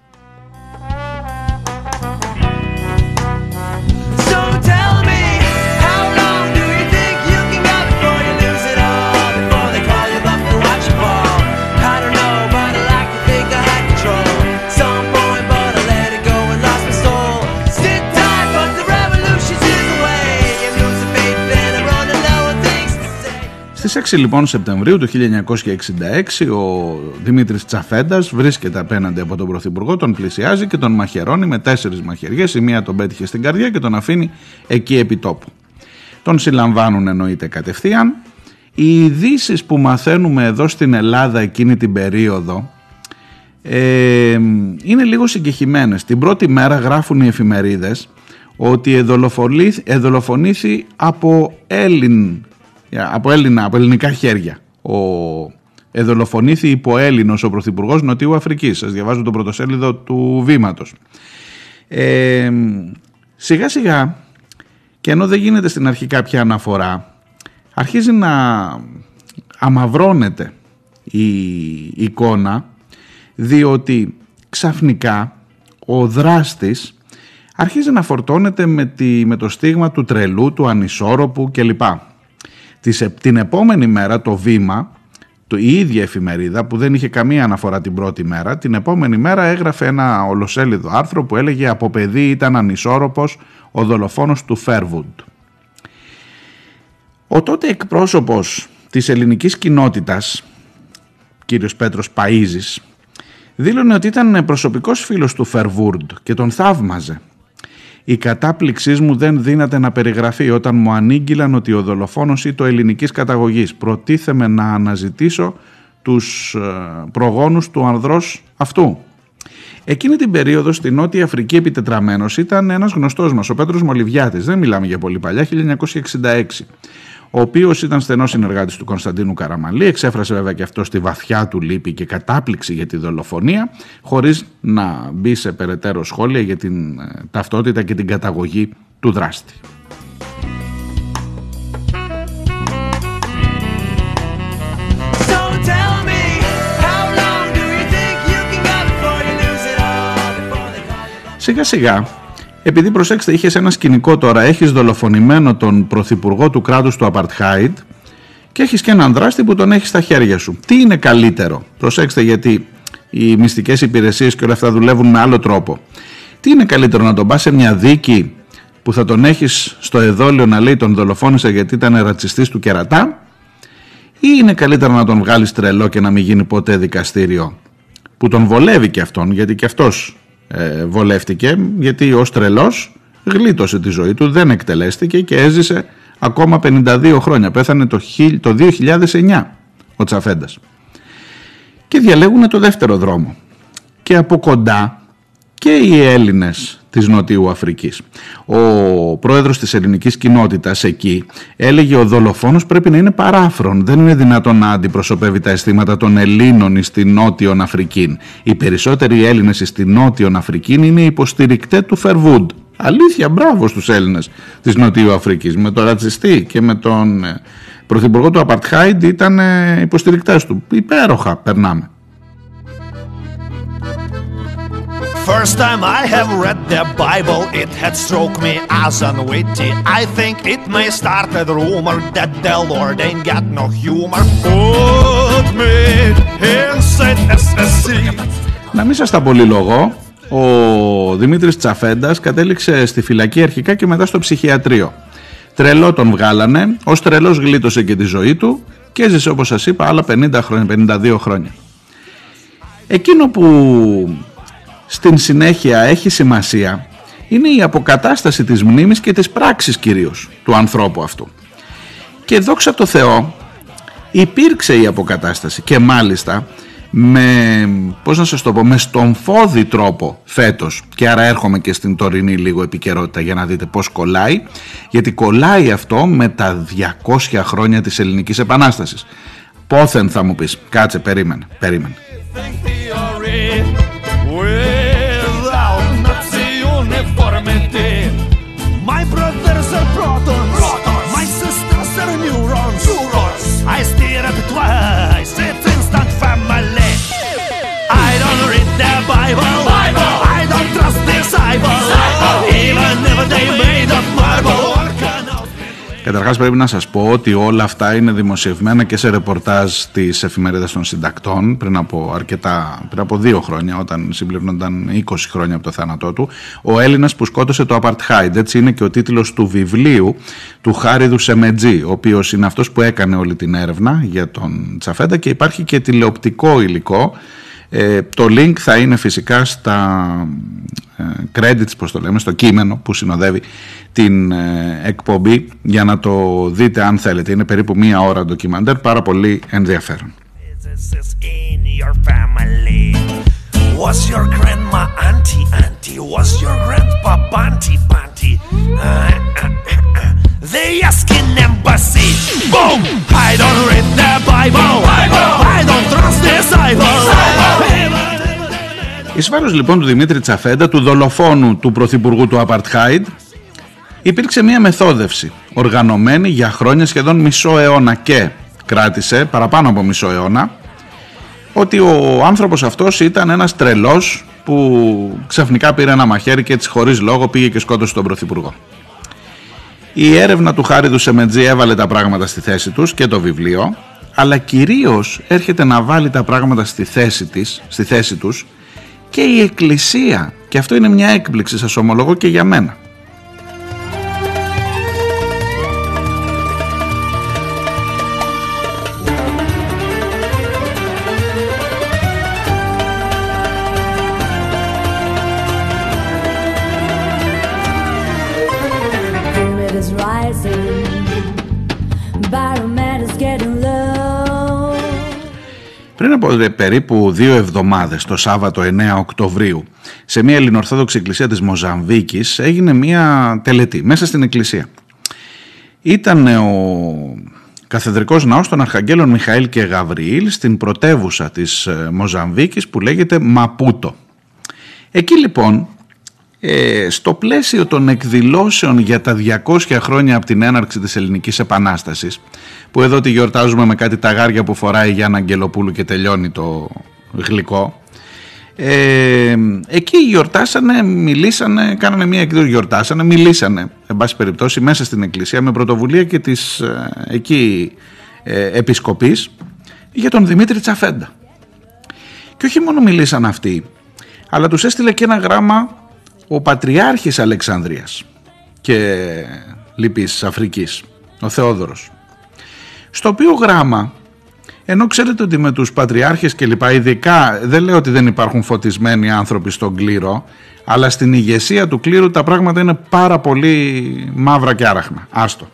Στις 6 λοιπόν Σεπτεμβρίου του 1966 ο Δημήτρης Τσαφέντας βρίσκεται απέναντι από τον Πρωθυπουργό, τον πλησιάζει και τον μαχαιρώνει με τέσσερις μαχαιριές, η μία τον πέτυχε στην καρδιά και τον αφήνει εκεί επί τόπου. Τον συλλαμβάνουν εννοείται κατευθείαν. Οι ειδήσεις που μαθαίνουμε εδώ στην Ελλάδα εκείνη την περίοδο ε, είναι λίγο συγκεχημένες. Την πρώτη μέρα γράφουν οι εφημερίδες ότι εδολοφονήθη από Έλλην από, Έλληνα, από ελληνικά χέρια. Ο εδολοφονήθη υπό Έλληνος ο Πρωθυπουργός Νοτιού Αφρικής. Σας διαβάζω το πρωτοσέλιδο του Βήματος. Ε, σιγά σιγά και ενώ δεν γίνεται στην αρχή κάποια αναφορά αρχίζει να αμαυρώνεται η εικόνα διότι ξαφνικά ο δράστης αρχίζει να φορτώνεται με, τη, με το στίγμα του τρελού, του ανισόρροπου κλπ την επόμενη μέρα το βήμα, το, η ίδια εφημερίδα που δεν είχε καμία αναφορά την πρώτη μέρα, την επόμενη μέρα έγραφε ένα ολοσέλιδο άρθρο που έλεγε «Από παιδί ήταν ανισόρροπος ο δολοφόνος του Φέρβουντ». Ο τότε εκπρόσωπος της ελληνικής κοινότητας, κύριος Πέτρος Παΐζης, δήλωνε ότι ήταν προσωπικός φίλος του Φερβούρντ και τον θαύμαζε η κατάπληξής μου δεν δύναται να περιγραφεί όταν μου ανήγγυλαν ότι ο δολοφόνος το ελληνικής καταγωγής. Προτίθεμαι να αναζητήσω τους ε, προγόνους του ανδρός αυτού. Εκείνη την περίοδο στη Νότια Αφρική επιτετραμένος ήταν ένας γνωστός μας, ο Πέτρος Μολυβιάτης, δεν μιλάμε για πολύ παλιά, 1966 ο οποίος ήταν στενός συνεργάτης του Κωνσταντίνου Καραμαλή. Εξέφρασε βέβαια και αυτό τη βαθιά του λύπη και κατάπληξη για τη δολοφονία, χωρίς να μπει σε περαιτέρω σχόλια για την ε, ταυτότητα και την καταγωγή του δράστη. Σιγά σιγά επειδή προσέξτε, είχες ένα σκηνικό τώρα, έχεις δολοφονημένο τον πρωθυπουργό του κράτους του Απαρτχάιντ και έχεις και έναν δράστη που τον έχει στα χέρια σου. Τι είναι καλύτερο, προσέξτε γιατί οι μυστικές υπηρεσίες και όλα αυτά δουλεύουν με άλλο τρόπο. Τι είναι καλύτερο να τον πας σε μια δίκη που θα τον έχεις στο εδόλιο να λέει τον δολοφόνησε γιατί ήταν ρατσιστής του κερατά ή είναι καλύτερο να τον βγάλεις τρελό και να μην γίνει ποτέ δικαστήριο που τον βολεύει και αυτόν γιατί και αυτός ε, βολεύτηκε γιατί ως τρελός γλίτωσε τη ζωή του, δεν εκτελέστηκε και έζησε ακόμα 52 χρόνια. Πέθανε το, το 2009 ο Τσαφέντας και διαλέγουν το δεύτερο δρόμο. Και από κοντά και οι Έλληνες της Νοτιού Αφρικής. Ο πρόεδρος της ελληνικής κοινότητας εκεί έλεγε ο δολοφόνος πρέπει να είναι παράφρον. Δεν είναι δυνατόν να αντιπροσωπεύει τα αισθήματα των Ελλήνων στην Νότιο Αφρική. Οι περισσότεροι Έλληνες στην Νότιο Αφρική είναι υποστηρικτές του Φερβούντ. Αλήθεια, μπράβο στους Έλληνες της Νοτιού Αφρικής. Με τον ρατσιστή και με τον ε, πρωθυπουργό του Απαρτχάιντ ήταν ε, υποστηρικτές του. Υπέροχα περνάμε. First time I have read the Bible, it had struck me as unwitty. I think it may start a rumor that the Lord ain't got no humor. Put me inside SSC. Να μην σας τα πολυλογώ, ο Δημήτρης Τσαφέντας κατέληξε στη φυλακή αρχικά και μετά στο ψυχιατρίο. Τρελό τον βγάλανε, ως τρελός γλίτωσε και τη ζωή του και έζησε όπως σας είπα άλλα 50 χρόνια, 52 χρόνια. Εκείνο που στην συνέχεια έχει σημασία. Είναι η αποκατάσταση της μνήμης και της πράξης κυρίως του ανθρώπου αυτού. Και δόξα τω Θεώ υπήρξε η αποκατάσταση και μάλιστα με, πώς να σας το πω, με στομφόδι τρόπο φέτος. Και άρα έρχομαι και στην τωρινή λίγο επικαιρότητα για να δείτε πώς κολλάει. Γιατί κολλάει αυτό με τα 200 χρόνια της ελληνικής επανάστασης. Πόθεν θα μου πεις, κάτσε περίμενε, περίμενε. My twice. It's instant family. I don't read the Bible. I don't trust disciples. Καταρχάς πρέπει να σας πω ότι όλα αυτά είναι δημοσιευμένα και σε ρεπορτάζ της εφημερίδας των συντακτών πριν από αρκετά, πριν από δύο χρόνια όταν συμπληρώνονταν 20 χρόνια από το θάνατό του. Ο Έλληνας που σκότωσε το Apartheid. Έτσι είναι και ο τίτλος του βιβλίου του Χάριδου Σεμετζή ο οποίος είναι αυτός που έκανε όλη την έρευνα για τον Τσαφέντα και υπάρχει και τηλεοπτικό υλικό ε, το link θα είναι φυσικά στα ε, credits, πώς το λέμε, στο κείμενο που συνοδεύει την ε, εκπομπή για να το δείτε αν θέλετε. Είναι περίπου μία ώρα ντοκιμαντέρ, πάρα πολύ ενδιαφέρον. in your family. Was your grandma auntie auntie? Was your grandpa banty banty? Uh, uh, uh, uh. They asking embassy. Boom! I don't read the Bible. I don't trust disciples. Εις βάρος λοιπόν του Δημήτρη Τσαφέντα, του δολοφόνου του πρωθυπουργού του Απαρτχάιντ, υπήρξε μια μεθόδευση οργανωμένη για χρόνια σχεδόν μισό αιώνα και κράτησε παραπάνω από μισό αιώνα ότι ο άνθρωπος αυτός ήταν ένας τρελός που ξαφνικά πήρε ένα μαχαίρι και έτσι χωρίς λόγο πήγε και σκότωσε τον Πρωθυπουργό. Η έρευνα του Χάριδου Σεμετζή έβαλε τα πράγματα στη θέση τους και το βιβλίο, αλλά κυρίως έρχεται να βάλει τα πράγματα στη θέση, της, στη θέση τους και η Εκκλησία. Και αυτό είναι μια έκπληξη σας ομολογώ και για μένα. Πριν από ε, περίπου δύο εβδομάδες, το Σάββατο 9 Οκτωβρίου, σε μια ελληνορθόδοξη εκκλησία της Μοζαμβίκης έγινε μια τελετή μέσα στην εκκλησία. Ήταν ε, ο καθεδρικός ναός των Αρχαγγέλων Μιχαήλ και Γαβριήλ στην πρωτεύουσα της ε, Μοζαμβίκης που λέγεται Μαπούτο. Εκεί λοιπόν, ε, στο πλαίσιο των εκδηλώσεων για τα 200 χρόνια από την έναρξη της Ελληνικής Επανάστασης, που εδώ τη γιορτάζουμε με κάτι ταγάρια που φοράει η Γιάννα Αγγελοπούλου και τελειώνει το γλυκό, Ε, εκεί γιορτάσανε, μιλήσανε, κάνανε μια εκδήλωση, γιορτάσανε, μιλήσανε, εν πάση περιπτώσει, μέσα στην εκκλησία με πρωτοβουλία και της ε, εκεί ε, επισκοπής για τον Δημήτρη Τσαφέντα. Και όχι μόνο μιλήσαν αυτοί, αλλά τους έστειλε και ένα γράμμα ο Πατριάρχης Αλεξανδρίας και Λυπής Αφρικής, ο Θεόδωρος. Στο οποίο γράμμα ενώ ξέρετε ότι με τους πατριάρχες και λοιπά, ειδικά δεν λέω ότι δεν υπάρχουν φωτισμένοι άνθρωποι στον κλήρο, αλλά στην ηγεσία του κλήρου τα πράγματα είναι πάρα πολύ μαύρα και άραχνα. Άστο.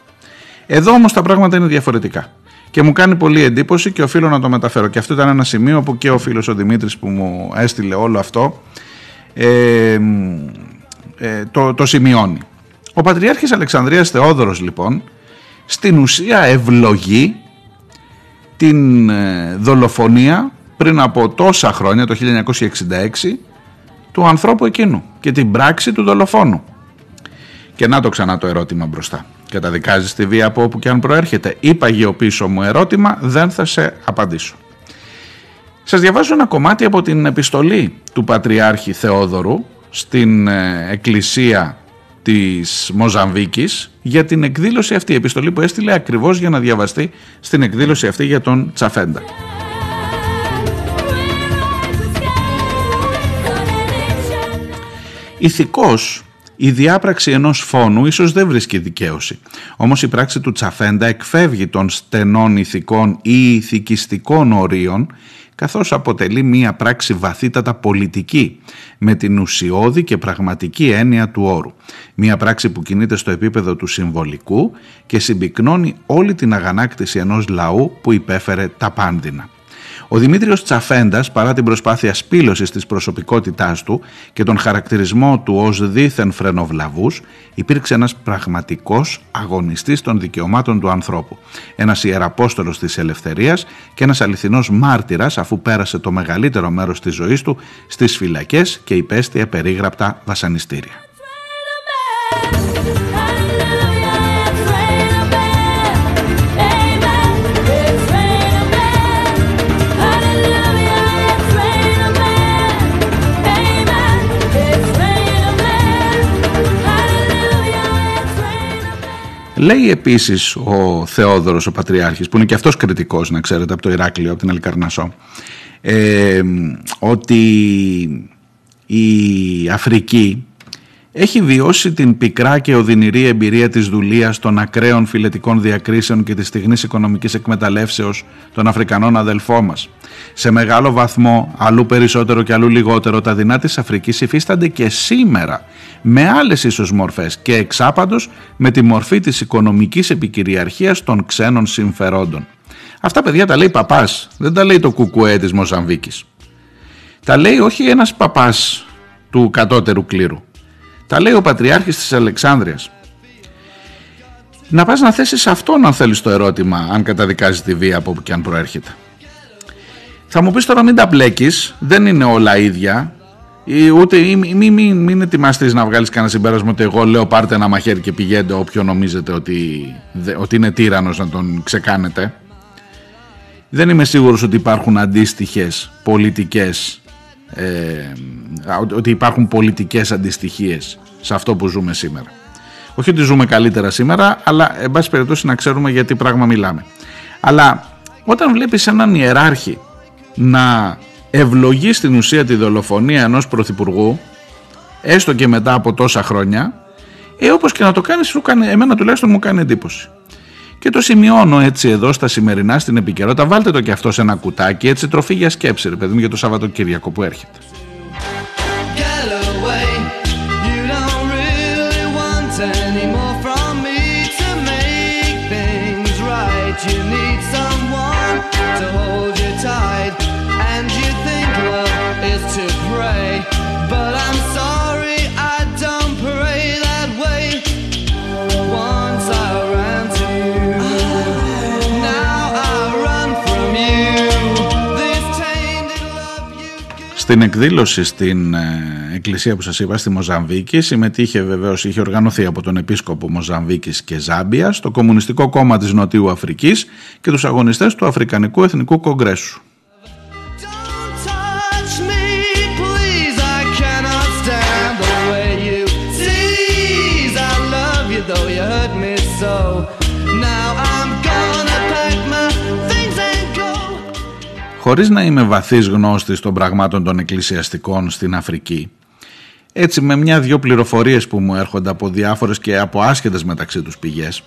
Εδώ όμως τα πράγματα είναι διαφορετικά. Και μου κάνει πολύ εντύπωση και οφείλω να το μεταφέρω. Και αυτό ήταν ένα σημείο που και ο φίλος ο Δημήτρης που μου έστειλε όλο αυτό ε, ε, το, το σημειώνει. Ο Πατριάρχης Αλεξανδρίας Θεόδωρος λοιπόν στην ουσία ευλογεί την ε, δολοφονία πριν από τόσα χρόνια, το 1966, του ανθρώπου εκείνου και την πράξη του δολοφόνου. Και να το ξανά το ερώτημα μπροστά. Καταδικάζεις τη βία από όπου και αν προέρχεται. Είπα πίσω μου ερώτημα, δεν θα σε απαντήσω. Σας διαβάζω ένα κομμάτι από την επιστολή του Πατριάρχη Θεόδωρου στην ε, εκκλησία της Μοζαμβίκης για την εκδήλωση αυτή, η επιστολή που έστειλε ακριβώς για να διαβαστεί στην εκδήλωση αυτή για τον Τσαφέντα. Ηθικός, η διάπραξη ενός φόνου ίσως δεν βρίσκει δικαίωση. Όμως η πράξη του Τσαφέντα εκφεύγει των στενών ηθικών ή ηθικιστικών ορίων καθώς αποτελεί μία πράξη βαθύτατα πολιτική με την ουσιώδη και πραγματική έννοια του όρου. Μία πράξη που κινείται στο επίπεδο του συμβολικού και συμπυκνώνει όλη την αγανάκτηση ενός λαού που υπέφερε τα πάνδυνα. Ο Δημήτριος Τσαφέντας, παρά την προσπάθεια σπήλωσης της προσωπικότητάς του και τον χαρακτηρισμό του ως δίθεν φρενοβλαβούς, υπήρξε ένας πραγματικός αγωνιστής των δικαιωμάτων του ανθρώπου. Ένας ιεραπόστολος της ελευθερίας και ένας αληθινός μάρτυρας αφού πέρασε το μεγαλύτερο μέρος της ζωής του στις φυλακές και υπέστη περίγραπτα βασανιστήρια. Λέει επίσης ο Θεόδωρος ο Πατριάρχης που είναι και αυτός κριτικός να ξέρετε από το Ηράκλειο, από την Αλικαρνασό ε, ότι η Αφρική έχει βιώσει την πικρά και οδυνηρή εμπειρία της δουλείας των ακραίων φιλετικών διακρίσεων και της στιγνής οικονομικής εκμεταλλεύσεως των Αφρικανών αδελφών μας. Σε μεγάλο βαθμό, αλλού περισσότερο και αλλού λιγότερο, τα δεινά της Αφρικής υφίστανται και σήμερα με άλλες ίσως μορφές και εξάπαντος με τη μορφή της οικονομικής επικυριαρχίας των ξένων συμφερόντων. Αυτά παιδιά τα λέει παπάς, δεν τα λέει το κουκουέ της Μοζαμβίκης. Τα λέει όχι ένας παπάς του κατώτερου κλήρου. Τα λέει ο Πατριάρχης της Αλεξάνδρειας. Να πας να θέσεις αυτόν αν θέλεις το ερώτημα αν καταδικάζει τη βία από όπου και αν προέρχεται. Θα μου πεις τώρα μην τα μπλέκεις, δεν είναι όλα ίδια. Ή ούτε μην μη, μη, μην ετοιμαστείς να βγάλεις κανένα συμπέρασμα ότι εγώ λέω πάρτε ένα μαχαίρι και πηγαίνετε όποιο νομίζετε ότι, ότι είναι τύρανος να τον ξεκάνετε. Δεν είμαι σίγουρος ότι υπάρχουν αντίστοιχες πολιτικές ε, ότι υπάρχουν πολιτικές αντιστοιχίες σε αυτό που ζούμε σήμερα. Όχι ότι ζούμε καλύτερα σήμερα, αλλά εν πάση περιπτώσει να ξέρουμε για τι πράγμα μιλάμε. Αλλά όταν βλέπεις έναν ιεράρχη να ευλογεί στην ουσία τη δολοφονία ενός πρωθυπουργού, έστω και μετά από τόσα χρόνια, ε, όπως και να το κάνεις, σου κάνει, εμένα τουλάχιστον μου κάνει εντύπωση. Και το σημειώνω έτσι εδώ στα σημερινά στην επικαιρότητα. Βάλτε το και αυτό σε ένα κουτάκι, έτσι τροφή για σκέψη, ρε παιδί μου, για το Σαββατοκύριακο που έρχεται. Στην εκδήλωση στην ε, εκκλησία που σας είπα στη Μοζαμβίκη συμμετείχε βεβαίως, είχε οργανωθεί από τον επίσκοπο Μοζαμβίκης και Ζάμπιας, το Κομμουνιστικό Κόμμα της Νοτιού Αφρικής και τους αγωνιστές του Αφρικανικού Εθνικού Κογκρέσου. Χωρίς να είμαι βαθύς γνώστης των πραγμάτων των εκκλησιαστικών στην Αφρική, έτσι με μια-δυο πληροφορίες που μου έρχονται από διάφορες και από άσχετες μεταξύ τους πηγές,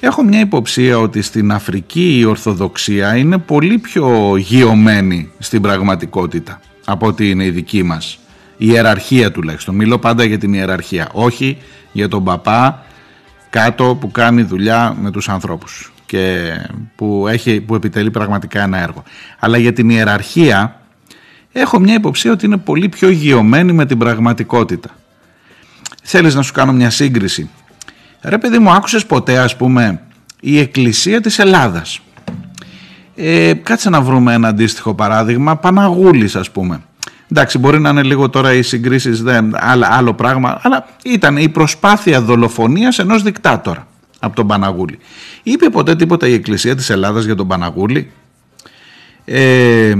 έχω μια υποψία ότι στην Αφρική η Ορθοδοξία είναι πολύ πιο γειωμένη στην πραγματικότητα από ότι είναι η δική μας. Η ιεραρχία τουλάχιστον. Μιλώ πάντα για την ιεραρχία. Όχι για τον παπά κάτω που κάνει δουλειά με τους ανθρώπους και που, έχει, που επιτελεί πραγματικά ένα έργο. Αλλά για την ιεραρχία έχω μια υποψία ότι είναι πολύ πιο γειωμένη με την πραγματικότητα. Θέλεις να σου κάνω μια σύγκριση; Ρε παιδί μου άκουσες ποτέ ας πούμε η Εκκλησία της Ελλάδας; Ε, κάτσε να βρούμε ένα αντίστοιχο παράδειγμα. Παναγούλης ας πούμε. Εντάξει, μπορεί να είναι λίγο τώρα οι συγκρίσεις, άλλο, άλλο πράγμα, αλλά ήταν η προσπάθεια δολοφονίας ενός δικτάτορα από τον Παναγούλη. Είπε ποτέ τίποτα η Εκκλησία της Ελλάδας για τον Παναγούλη. Ε,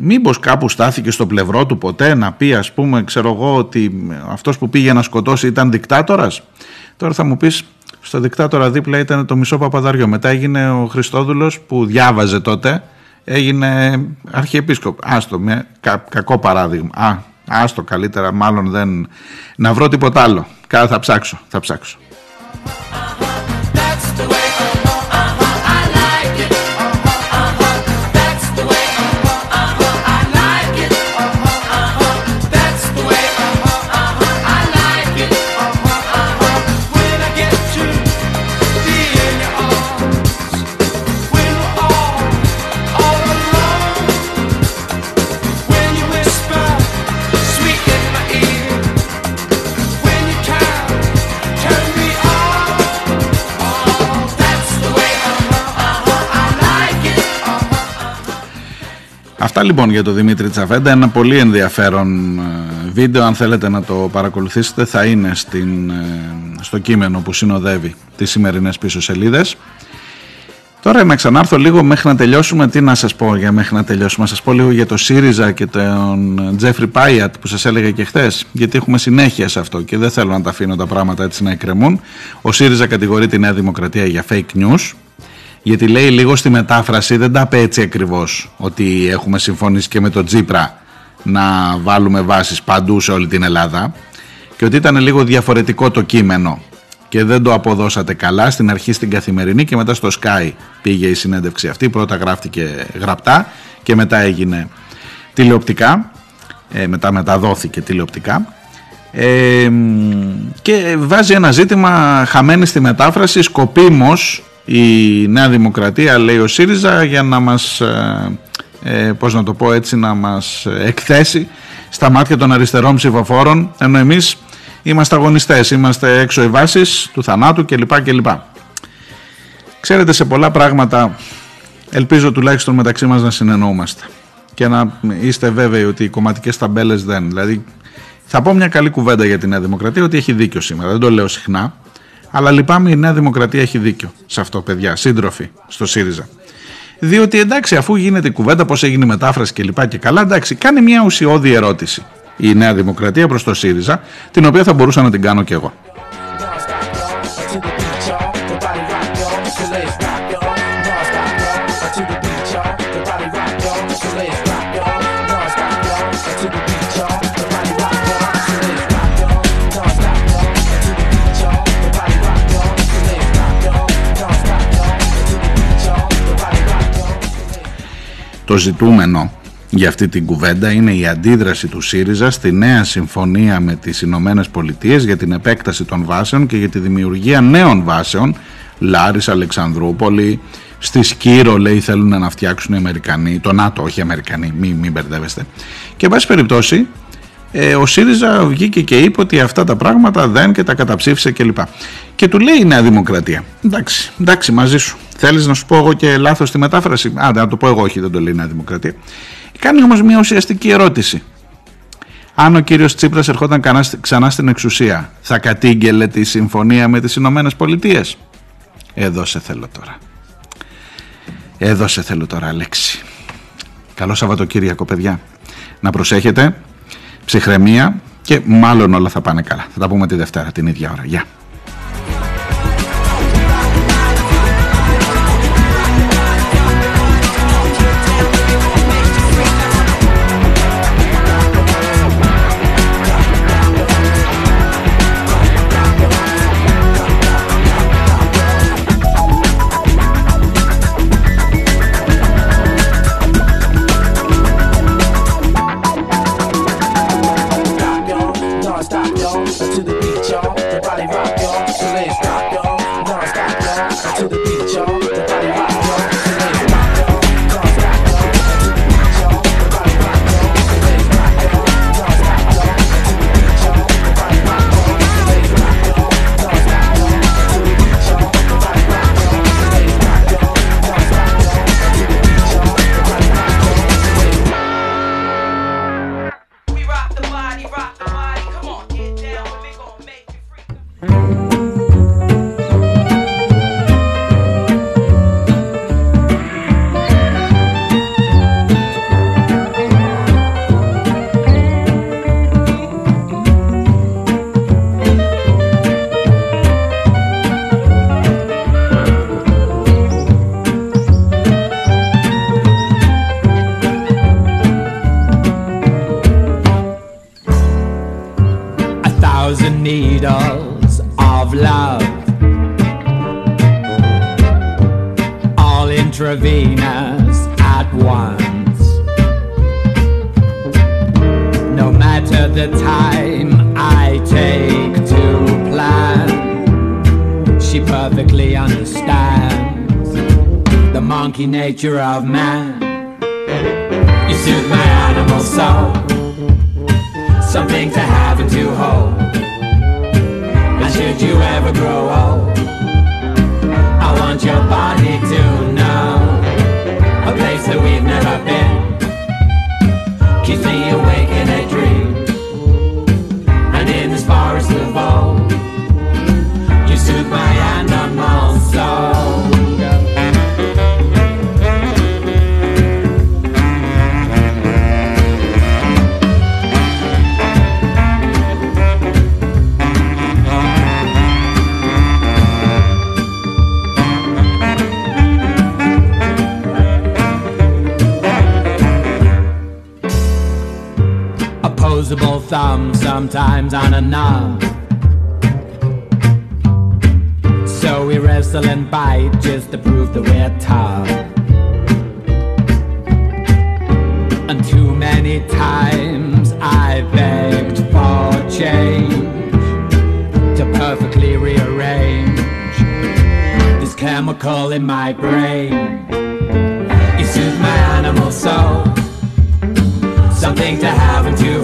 μήπως κάπου στάθηκε στο πλευρό του ποτέ να πει ας πούμε ξέρω εγώ ότι αυτός που πήγε να σκοτώσει ήταν δικτάτορας; Τώρα θα μου πεις στο δικτάτορα δίπλα ήταν το μισό παπαδαριό μετά έγινε ο Χριστόδουλος που διάβαζε τότε έγινε αρχιεπίσκοπο. Άστο, με κα, κακό παράδειγμα. Α, άστο καλύτερα, μάλλον δεν... Να βρω τίποτα άλλο. Κάρα θα ψάξω, θα ψάξω. Αυτά λοιπόν για το Δημήτρη Τσαβέντα. Ένα πολύ ενδιαφέρον ε, βίντεο. Αν θέλετε να το παρακολουθήσετε θα είναι στην, ε, στο κείμενο που συνοδεύει τις σημερινές πίσω σελίδες. Τώρα να ξανάρθω λίγο μέχρι να τελειώσουμε. Τι να σας πω για μέχρι να τελειώσουμε. Να σας πω λίγο για το ΣΥΡΙΖΑ και τον Τζέφρι Πάιατ που σας έλεγα και χθες. Γιατί έχουμε συνέχεια σε αυτό και δεν θέλω να τα αφήνω τα πράγματα έτσι να εκκρεμούν. Ο ΣΥΡΙΖΑ κατηγορεί τη Νέα Δημοκρατία για fake news. Γιατί λέει λίγο στη μετάφραση, δεν τα είπε έτσι ακριβώς, ότι έχουμε συμφωνήσει και με τον Τζίπρα να βάλουμε βάσεις παντού σε όλη την Ελλάδα και ότι ήταν λίγο διαφορετικό το κείμενο και δεν το αποδώσατε καλά στην αρχή στην καθημερινή και μετά στο Sky πήγε η συνέντευξη αυτή. Πρώτα γράφτηκε γραπτά και μετά έγινε τηλεοπτικά, ε, μετά μεταδόθηκε τηλεοπτικά. Ε, μ, και βάζει ένα ζήτημα χαμένη στη μετάφραση σκοπίμως η Νέα Δημοκρατία λέει ο ΣΥΡΙΖΑ για να μας ε, ε, πώς να το πω έτσι να μας εκθέσει στα μάτια των αριστερών ψηφοφόρων ενώ εμείς είμαστε αγωνιστές είμαστε έξω οι βάσεις του θανάτου κλπ κλπ ξέρετε σε πολλά πράγματα ελπίζω τουλάχιστον μεταξύ μας να συνεννοούμαστε και να είστε βέβαιοι ότι οι κομματικές ταμπέλες δεν δηλαδή θα πω μια καλή κουβέντα για τη Νέα Δημοκρατία ότι έχει δίκιο σήμερα. Δεν το λέω συχνά. Αλλά λυπάμαι η Νέα Δημοκρατία έχει δίκιο σε αυτό, παιδιά. Σύντροφοι στο ΣΥΡΙΖΑ. Διότι εντάξει, αφού γίνεται η κουβέντα, πώς έγινε η μετάφραση και λοιπά και καλά, εντάξει, κάνει μια ουσιώδη ερώτηση η Νέα Δημοκρατία προς το ΣΥΡΙΖΑ, την οποία θα μπορούσα να την κάνω κι εγώ. Το ζητούμενο για αυτή την κουβέντα είναι η αντίδραση του ΣΥΡΙΖΑ στη νέα συμφωνία με τις Ηνωμένες Πολιτείες για την επέκταση των βάσεων και για τη δημιουργία νέων βάσεων Λάρης, Αλεξανδρούπολη, στη Σκύρο λέει θέλουν να φτιάξουν οι Αμερικανοί, το ΝΑΤΟ όχι οι Αμερικανοί, μην, μην μπερδεύεστε. Και εν πάση περιπτώσει ε, ο ΣΥΡΙΖΑ βγήκε και είπε ότι αυτά τα πράγματα δεν και τα καταψήφισε κλπ. Και του λέει η Νέα Δημοκρατία, εντάξει, εντάξει μαζί σου. Θέλεις να σου πω εγώ και λάθος τη μετάφραση; Άντε να το πω εγώ, όχι δεν το λέει η Νέα Δημοκρατία. Κάνει όμως μια ουσιαστική ερώτηση. Αν ο κύριος Τσίπρας ερχόταν κανά- ξανά στην εξουσία, θα κατήγγελε τη συμφωνία με τις Ηνωμένες Πολιτείες; Εδώ σε θέλω τώρα. Εδώ σε θέλω τώρα, Αλέξη. Καλό Σαββατοκύριακο, παιδιά. Να προσέχετε, ψυχραιμία και μάλλον όλα θα πάνε καλά. Θα τα πούμε τη Δευτέρα την ίδια ώρα. Γεια. Knob. So we wrestle and bite just to prove that we're tough. And too many times I begged for change to perfectly rearrange this chemical in my brain. You soothe my animal soul something to have and to